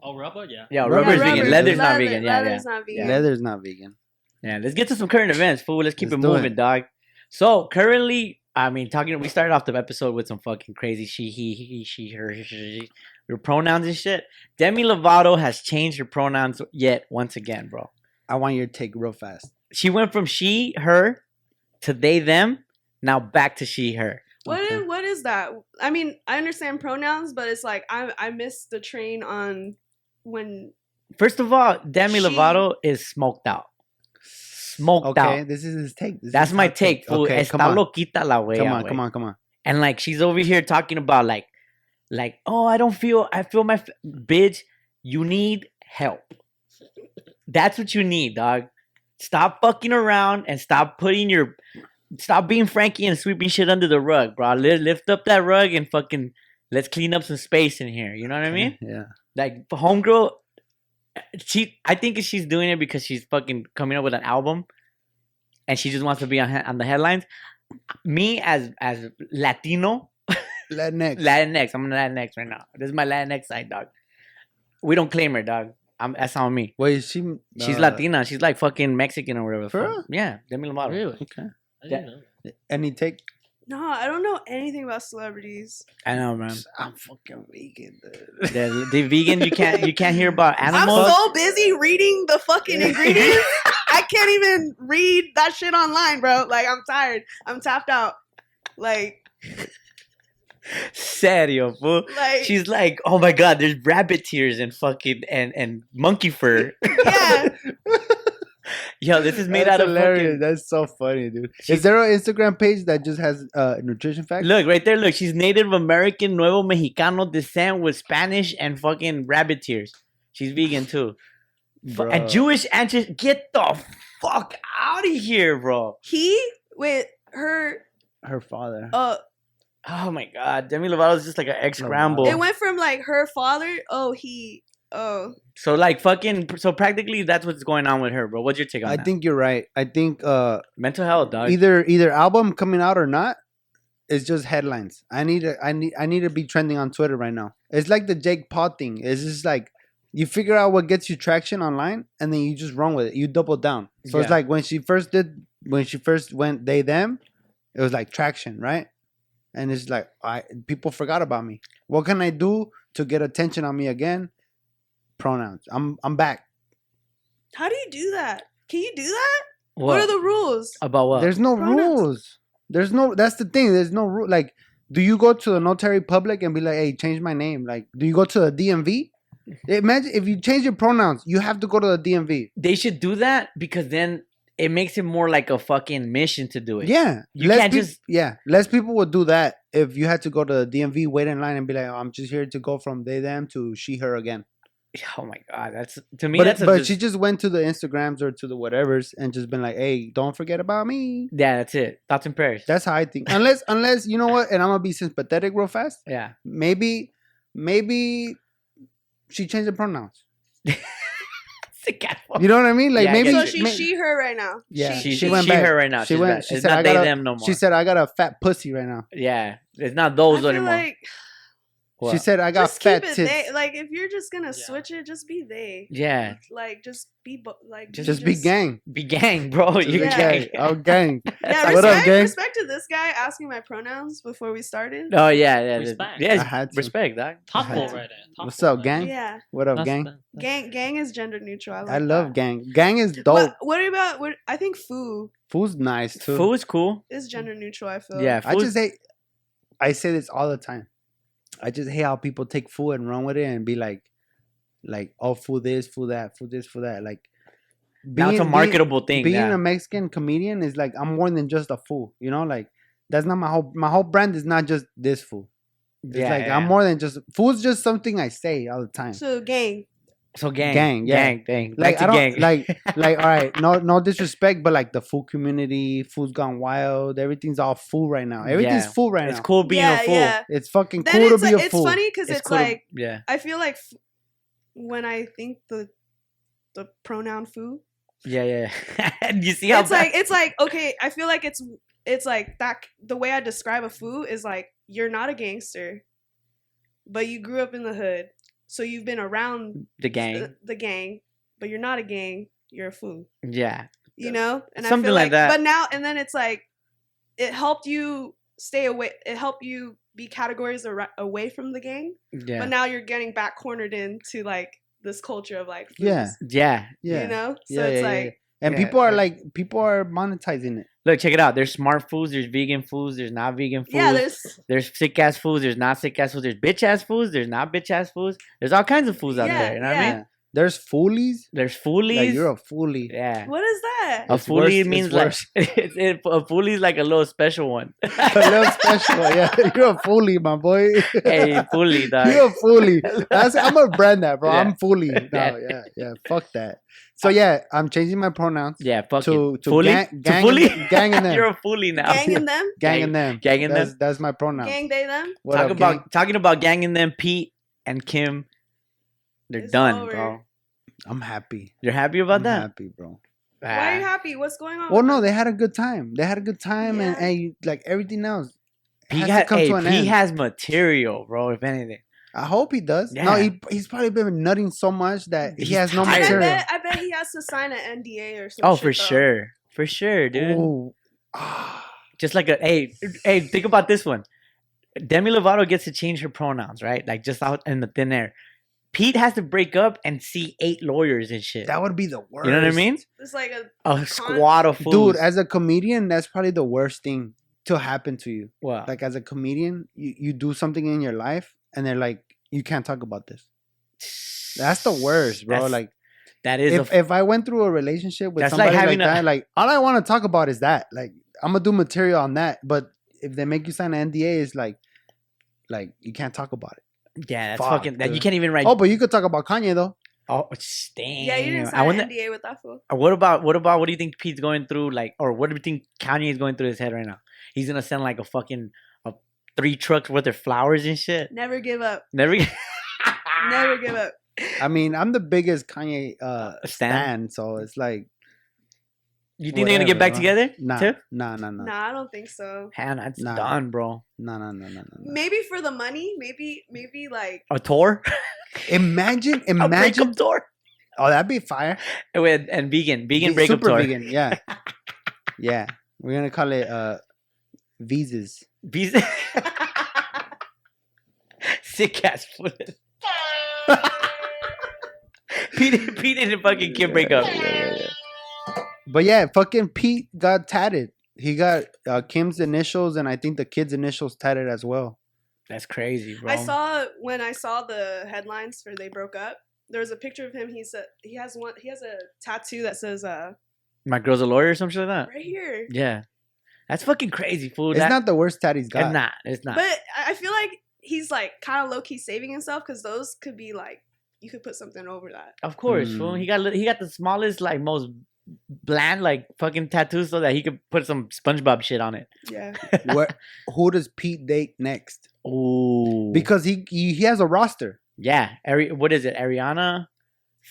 Oh, rubber, yeah. Yeah, Rubber- rubber's Yeah, vegan. rubber- Leather's not leather- vegan. Yeah, yeah. leather's not vegan. Leather's not vegan. Yeah, let's get to some current events, fool. Let's keep Let's it moving, it. dog. So currently, I mean, talking. We started off the episode with some fucking crazy she, he, he, she, her, she, her pronouns and shit. Demi Lovato has changed her pronouns yet once again, bro. I want your take real fast. She went from she, her, to they, them. Now back to she, her. What Okay. is what is that? I mean, I understand pronouns, but it's like I I missed the train on when First of all, Demi She- Lovato is smoked out. Smoked Okay, out. this is his take. This That's my take. Fool. Okay, Está come on, loquita la wea, come on, come on, come on. And like she's over here talking about like, like, oh, I don't feel, I feel my f-. bitch. You need help. That's what you need, dog. Stop fucking around and stop putting your, stop being Frankie and sweeping shit under the rug, bro. Li- Lift up that rug and fucking let's clean up some space in here. You know what I mean? Yeah. Like homegirl, she, I think she's doing it because she's fucking coming up with an album, and she just wants to be on on the headlines. Me as as Latino, Latinx. Latinx. I'm on Latinx right now. This is my Latinx side, dog. We don't claim her, dog. I'm that's on me. Wait, is she? She's uh, Latina. She's like fucking Mexican or whatever. For fuck. real? Yeah, Demi Lovato. Really? Okay. I didn't know. Any take? No, I don't know anything about celebrities. I know, man. I'm fucking vegan. Dude. The, the vegan, you can't you can't hear about animals. I'm so busy reading the fucking ingredients. I can't even read that shit online, bro. Like I'm tired. I'm tapped out. Like, Serio, fool. like She's like, oh my god, there's rabbit tears and fucking and and monkey fur. yeah. Yo, this is made That's out of hilarious. fucking. That's so funny, dude. She's- Is there an Instagram page that just has uh, nutrition facts? Look right there. Look, she's Native American, Nuevo Mexicano descent with Spanish and fucking rabbit tears. She's vegan too. Fu- And Bruh. Jewish ancestry. Get the fuck out of here, bro. He with her Her father. uh Oh my god, Demi Lovato is just like an ex scramble. it went from like her father, oh he oh So like fucking. So practically, that's what's going on with her, bro. What's your take on that? I that? think you're right. I think uh, mental health, dog. either either album coming out or not, it's just headlines. I need to, I need I need to be trending on Twitter right now. It's like the Jake Paul thing. It's just like you figure out what gets you traction online, and then you just run with it. You double down. So it's like when she first did, when she first went they them, it was like traction, right? And it's like I people forgot about me. What can I do to get attention on me again? Pronouns. I'm I'm back. how do you do that? Can you do that? what? What, are the rules? about what? There's no Pronouns. rules. There's no. That's the thing. There's no rule. Like, do you go to the notary public and be like, "Hey, change my name"? Like, do you go to the DMV? Imagine if you change your pronouns, you have to go to the DMV. they should do that because then it makes it more like a fucking mission to do it. Yeah, You less can't peop- just- yeah. Less people would do that if you had to go to the DMV, wait in line, and be like, oh, "I'm just here to go from they them to she her again." Oh my god, that's to me. but that's but just- she just went to the Instagrams or to the whatevers and just been like, "Hey, don't forget about me." yeah, that's it. Thoughts and prayers. That's how I think. Unless unless you know what, and I'm gonna be sympathetic real fast. yeah. maybe maybe she changed the pronouns. Sick ass fuck. You know what I mean? Like Yeah, maybe get So you. she's may- she her right now. Yeah, She, she she, went she back. her right now. She She's went- back. she it's said, not "I they gotta- them no more. She said I got a fat pussy right now. yeah, it's not I those feel anymore. like She said I got just keep fat it tits. they. Like if you're just gonna Yeah. switch it, just be they. yeah, Like just be bo- like just, be gang. be gang, bro. Just You be Yeah. gang. Oh gang. Yeah, What up, respect, gang? respect to this guy asking my pronouns before we started. Oh yeah, yeah. Respect. Yes, I had to. respect, dog. Thoughtful right there. What's Thoughtful, up, man. gang? Yeah, What up, That's- gang? that- that's- gang gang is gender neutral. I, like I love that. gang. Gang is dope. What, what about what? I think foo Food's nice too. Food is cool. is gender neutral. I feel. Yeah, I food- just say, I say this all the time. I just hate how people take food and run with it and be like, like, oh, food this, food that, food this, food that. Like, now it's a being- marketable thing. being yeah. a Mexican comedian is like I'm more than just a fool. You know, like that's not my whole my whole brand is not just this fool. It's yeah, like yeah. I'm more than just fool's just something I say all the time. So gang. So gang, Gang, yeah. gang, gang. like Back I don't gang. like like all right, no no disrespect, but like the fool community, food's gone wild. Everything's all fool right now. Everything's Yeah. fool right now. it's cool being yeah, a fool. yeah. It's fucking Then cool it's to be like, a it's fool. funny because it's, cool to- like yeah, I feel like f- when I think the the pronoun foo, yeah, yeah. And you see how it's like it's like okay. I feel like it's it's like that. The way I describe a foo is like you're not a gangster, but you grew up in the hood, so you've been around the uh, gang. the, the gang, but you're not a gang. You're a foo. Yeah, you know and I Something feel like like, that. but now and then it's like it helped you stay away it helped you be categories ar- away from the gang yeah, but now you're getting back cornered into like this culture of like Yeah. yeah. yeah. you know so yeah, it's yeah, yeah, like yeah. And Yeah, people are like- like people are monetizing it. Look, check it out. There's smart foods. There's vegan foods. There's not vegan foods. yeah there's There's sick ass foods. There's not sick ass foods. There's bitch ass foods. There's not bitch ass foods. There's all kinds of foods out Yeah, there. You know what I yeah. mean? There's foolies. There's foolies. Like you're a foolie. yeah. What is that? A It's foolie worse- it's means like worse. it's, it, a foolie is like a little special one. a little special. Yeah, you're a foolie, my boy. hey, foolie, dog. You're a foolie. That's I'm gonna brand that, bro. Yeah. I'm foolie. No, Yeah. yeah, yeah. Fuck that. So yeah, I'm changing my pronouns yeah, fuck to it. to Foolie? gang, To gang, foolie? and, gang and them. You're a foolie now. Ganging them? gang gang- and them. gang and them? That's my pronoun. Gang they them? What Talk up, about gang? talking about ganging them. Pete and Kim, they're It's done, over. bro. I'm happy. You're happy about I'm that? happy, bro. Why are you happy? What's going on? Well, no, they had a good time. They had a good time, and, Yeah. and you, like everything else. Pete, has to come hey, to an Pete end. has material, bro. If anything, I hope he does. No, he he's probably been nutting so much that he He's has no tired. I material. bet, I bet he has to sign an NDA or something. oh, for sure, for sure, dude. Just like a hey, hey, think about this one. Demi Lovato gets to change her pronouns, right? Like just out in the thin air. Pete has to break up and see eight lawyers and shit. that would be the worst. you know what I mean? It's like a A squad of fools. Dude, as a comedian, that's probably the worst thing to happen to you. what? Like as a comedian, you, you do something in your life and they're like, you can't talk about this. That's the worst, bro. That's- like that is if, a if I went through a relationship with That's like somebody like, having a- that, like all I want to talk about is that. Like I'm gonna do material on that. But if they make you sign an NDA, it's like like you can't talk about it. Yeah, that's Fuck, fucking. That, you dude. can't even write. Oh, but you could talk about Kanye though. Oh, damn. yeah. You didn't I sign wonder. an NDA with that fool. uh, What about what about what do you think Pete's going through? Like, or what do you think Kanye is going through his head right now? He's gonna send like a fucking a three trucks worth of flowers and shit. Never give up. Never. Never give up. I mean, I'm the biggest Kanye uh Stan? stan, so it's like You think they're gonna get back bro. together? nah, Too? nah, nah, nah, Nah, I don't think so. Hannah, it's Nah. done, bro. nah, nah, nah, nah, nah, nah. Maybe for the money. Maybe, maybe like A tour, Imagine, a imagine. breakup tour, Oh, that'd be fire. with and vegan, vegan Ve- breakup super tour. vegan, yeah, yeah. We're gonna call it uh visas. Visa. Sick ass foot. Pete, Pete didn't fucking Kim break up. But yeah, fucking Pete got tatted. He got uh, Kim's initials and I think the kid's initials tatted as well. That's crazy, bro. I saw when I saw the headlines for they broke up. There was a picture of him. He said he has one. He has a tattoo that says "uh" My girl's a lawyer or some shit like that. right here. Yeah, that's fucking crazy, fool. It's That- not the worst tat he's got. It's not. It's not. But I I feel like he's like kind of low key saving himself because those could be like you could put something over that. of course, fool. Mm. He got he got the smallest, like most bland, like fucking tattoos, so that he could put some SpongeBob shit on it. Yeah. Where, who does Pete date next? Ooh, Because he he, he has a roster. yeah, Ari- what is it? Ariana,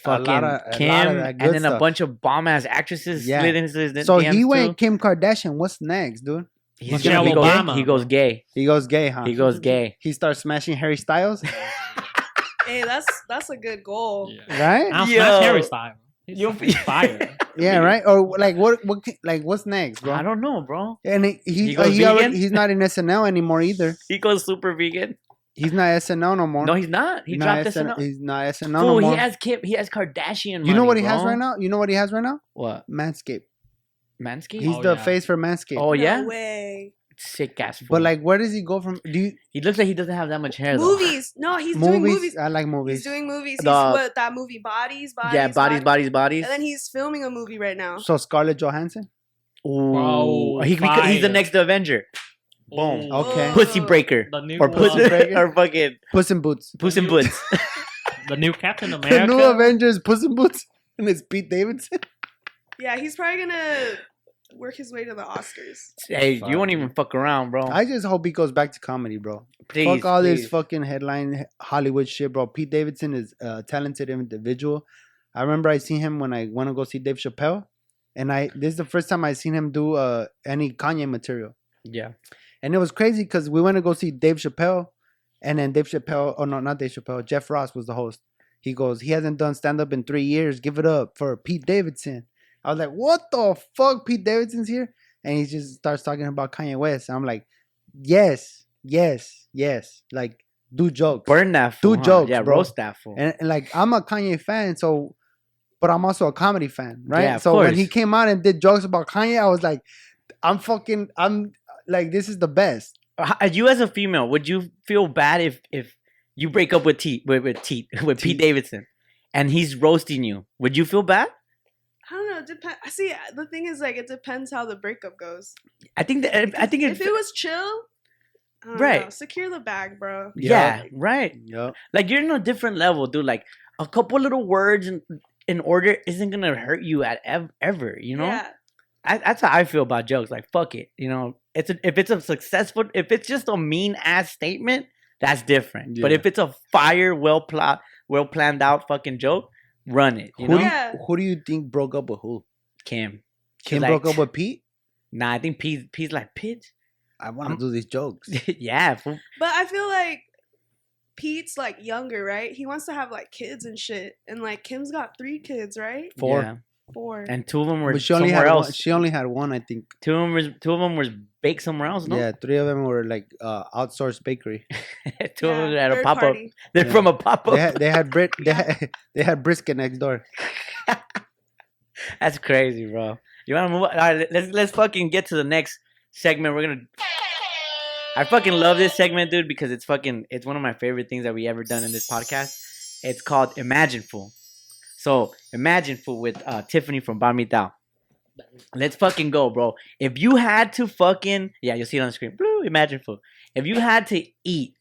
A lot fucking of- a lot of Kim, and good then a bunch of bomb ass actresses Yeah. slid into his So DMs he too. went Kim Kardashian. What's next, dude? He's Michelle gonna, he, goes, Obama, he goes gay. He goes gay, huh? He goes gay. He starts smashing Harry Styles, hey, that's that's a good goal. Yeah. right? I'll Yo. smash Harry Styles. He's Yo. fucking fire. Yeah, right. Or like what? What? ca- Like what's next, bro? I don't know, bro. And he he, He goes he already, vegan? he's not in SNL anymore either. He goes super vegan. He's not SNL no more. No, he's not. He He's dropped not SNL. He's not SNL Fool, no he has Kim. He has Kardashian. you know what he has right now? You know what he has right now? What? Manscaped. Manscaped. He's Oh, the yeah. face for Manscaped. oh yeah, No way. Sick ass. But like, where does he go from? Do you he looks like he doesn't have that much hair. though. Movies. No, he's doing movies? movies. I like movies. He's doing movies. He's what that movie Bodies, Bodies. yeah, bodies, bodies, bodies. And then he's filming a movie right now. So Scarlett Johansson. Ooh, Bro, he, he's the next Avenger. Boom. Ooh. Okay. Pussy breaker. The new Or pussy Breaker? or fucking Puss in Boots. puss in new- boots. the new Captain The America. new Avengers, Puss in Boots, and it's Pete Davidson. Yeah, he's probably gonna work his way to the Oscars. hey, Fuck, you won't even fuck around, bro. I just hope he goes back to comedy, bro. please, Fuck all please. this fucking headline Hollywood shit, bro. Pete Davidson is a talented individual. I remember I seen him when I went to go see Dave Chappelle, and I this is the first time I seen him do uh any Kanye material, Yeah. and it was crazy because we went to go see Dave Chappelle, and then Dave Chappelle, oh no, not Dave Chappelle, Jeff Ross was the host. He goes, he hasn't done stand up in three years. Give it up for Pete Davidson. I was like, what the fuck? Pete Davidson's here, and he just starts talking about Kanye West. I'm like, yes, yes, yes. Like, do jokes. Burn that Do fool. huh? jokes, Yeah, bro. roast that fool. And, and, like I'm a Kanye fan, so but I'm also a comedy fan, right? Yeah, so when he came out and did jokes about Kanye, I was like, I'm fucking I'm like this is the best. You as a female, would you feel bad if if you break up with T with, with T with Pete Davidson, and he's roasting you, would you feel bad? I don't know. Depend. See, uh, the thing is, like, it depends how the breakup goes. I think that I think if it, it was chill, I Right. know, secure the bag, bro. yeah, right. Yup. Like you're in a different level, dude. Like a couple little words in, in order isn't gonna hurt you at ev- ever. You know, Yeah. I, that's how I feel about jokes. Like fuck it, you know. It's a, if it's a successful, if it's just a mean ass statement, that's different. But if it's a fire, well plot, well planned out fucking joke, run it. You Who know, do you, Yeah. who do you think broke up with who? Kim. She's Kim like, broke up with Pete. Nah, I think P's P's like pitch. I want I'm- to do these jokes. yeah, fool. But I feel like Pete's like younger, right? He wants to have like kids and shit. And like Kim's got three kids, right? Four. Yeah. Four. And two of them were But she only somewhere had else. one. She only had one, I think. Two of them was two of them was baked somewhere else. No, Yeah, three of them were like uh, outsourced bakery. two of them had a third pop up. They're Yeah. from a pop They up. had they had, brit, they had they had brisket next door. That's crazy, bro. You want to move? On? All right, let's let's fucking get to the next segment. We're gonna. I fucking love this segment, dude, because it's fucking it's one of my favorite things that we ever done in this podcast. It's called Imagine Fool. So Imagine Foo with uh, Tiffany from Banh Mi Thao. Let's fucking go, bro. If you had to fucking yeah, you'll see it on the screen. Blue, Imagine Foo. If you had to eat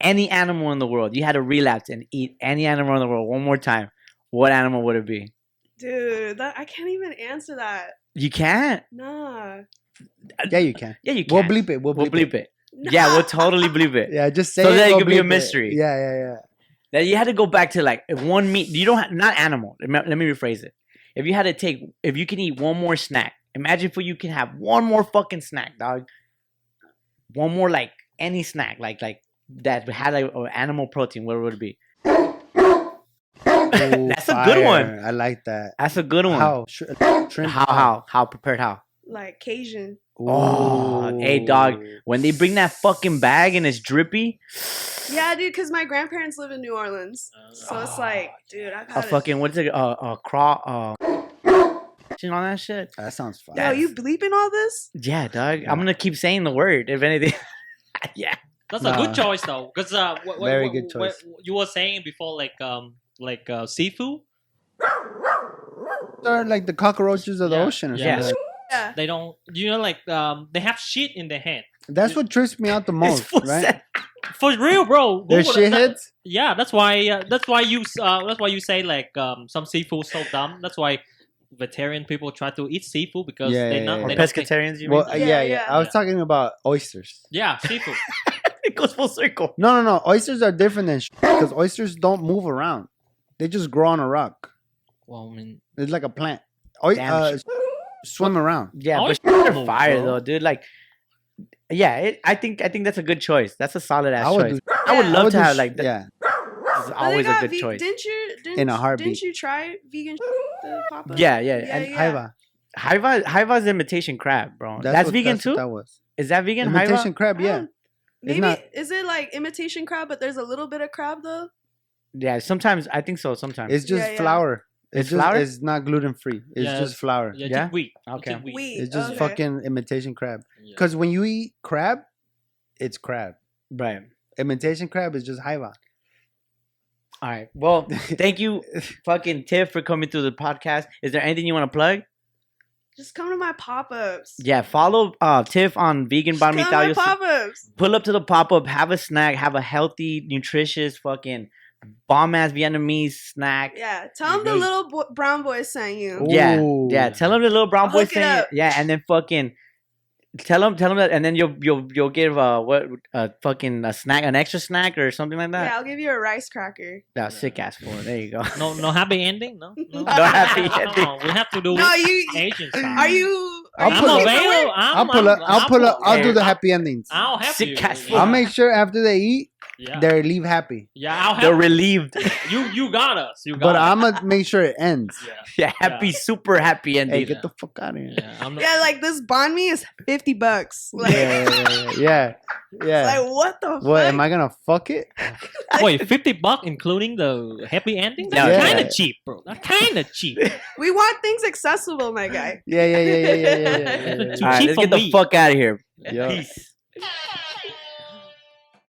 any animal in the world, you had to relapse and eat any animal in the world one more time. What animal would it be? Dude, that I can't even answer that. You can't. Nah. Yeah, you can. Yeah, you can. We'll bleep it. We'll bleep, We'll bleep it. it. Yeah, we'll totally bleep it. Yeah, just say So it. that it we'll could be a bleep it. mystery. Yeah, yeah, yeah. That you had to go back to like one meat. You don't have, not animal. Let me, rephrase it. If you had to take, if you can eat one more snack, imagine if you can have one more fucking snack, dog. One more like any snack, like like that had like uh, animal protein. What would it be? Ooh, That's a good one. I like that. That's a good one. How? Sh- shrimp How how how prepared? How? Like Cajun. Oh, hey, dog. When they bring that fucking bag and it's drippy, Yeah, dude, because my grandparents live in New Orleans. So it's like, dude, I a got fucking what's it? Uh, uh, craw. Uh, you know that shit. That sounds fun. Yo, you bleeping all this? Yeah, dog. Yeah. I'm gonna keep saying the word. If anything, yeah. That's a Nah. good choice though, because uh, wh- wh- Very wh- good wh- choice. you were saying before, like um, like uh, seafood. They're like the cockroaches of the Yeah, ocean or yeah. something. Yeah. They don't, you know, like um, they have shit in their hand. That's what trips me out the It's most, full right? set. For real, bro. They're that- shitheads. Yeah, that's why. Uh, that's why you. Uh, that's why you say like um, some seafood so dumb. That's why vegetarian people try to eat seafood because Yeah, they yeah, not. yeah. Or They don't pescatarians, you Well, mean? uh, Yeah, yeah, yeah, yeah. I was Yeah. talking about oysters. yeah, seafood. it goes full circle. No, no, no. Oysters are different than because oysters don't move around. They just grow on a rock. well, I mean, It's like a plant. Oy- Damn, uh, swim around. Yeah, Always but they're move, fire bro. though, dude. Like, yeah, it, I think I think that's a good choice. That's a solid ass I would choice. do. I would Yeah. love would to do have sh- like that. yeah. This is oh But always a got good ve- choice. Didn't you? Didn't, In a heartbeat. Didn't you try vegan the? Yeah, yeah. Yeah, and yeah. Haiva. Haiva, Haiva's imitation crab, bro. That's, what- vegan that's what too. That was Is that vegan? imitation Haiva? crab. Yeah. Maybe not- is it like imitation crab, but there's a little bit of crab though? Yeah, sometimes I think so. Sometimes. It's just Yeah, yeah. flour. It's, It's just, flour? It's not gluten free. It's Yeah, just flour. yeah, Yeah? just wheat. Okay. Just wheat. Wheat. It's just okay. fucking imitation crab. Yeah. Because when you eat crab, it's crab. right. Imitation crab is just haiva. All right. Well, thank you, fucking Tiff, for coming through the podcast. Is there anything you want to plug? Just come to my pop-ups. Yeah, follow uh Tiff on Vegan Just Bar come to Mitao. my You'll see- pop-ups. pull up to the pop up, have a snack, have a healthy, nutritious, fucking bomb ass Vietnamese snack. Yeah, tell them the little bo- brown boy sent you. Yeah, Ooh. Yeah, tell them the little brown boy hook it saying, up. yeah, and then fucking tell them, tell them that, and then you'll you'll you'll give uh what uh fucking a snack, an extra snack or something like that. Yeah. I'll give you a rice cracker. Yeah, sick ass for. There you go. No, no happy ending. No, no, No happy ending. No, we have to do No, you Asian style. are you? Are I'll you I'm pull available. I'm, I'll pull up. I'm- I'll pull up. I'll do the happy endings. I'll help Sick you. ass. I'll make sure after they eat, Yeah, they leave happy. yeah. I'll They're relieved. you. You got us. You got But us. I'm gonna make sure it ends. Yeah, yeah, happy, super happy ending. Hey, ending. get the fuck out of here. yeah. I'm not, Yeah, like this banh mi is fifty bucks. Like, Yeah, yeah, yeah, yeah. yeah. like what the What fuck? am I gonna fuck it? Wait, fifty bucks including the happy ending? That's yeah. kind of cheap, bro. That's kind of cheap. We want things accessible, my guy. Yeah, yeah, yeah, yeah, yeah, yeah, yeah, yeah, Too All right, let's for get the fuck out of here. yeah. Peace.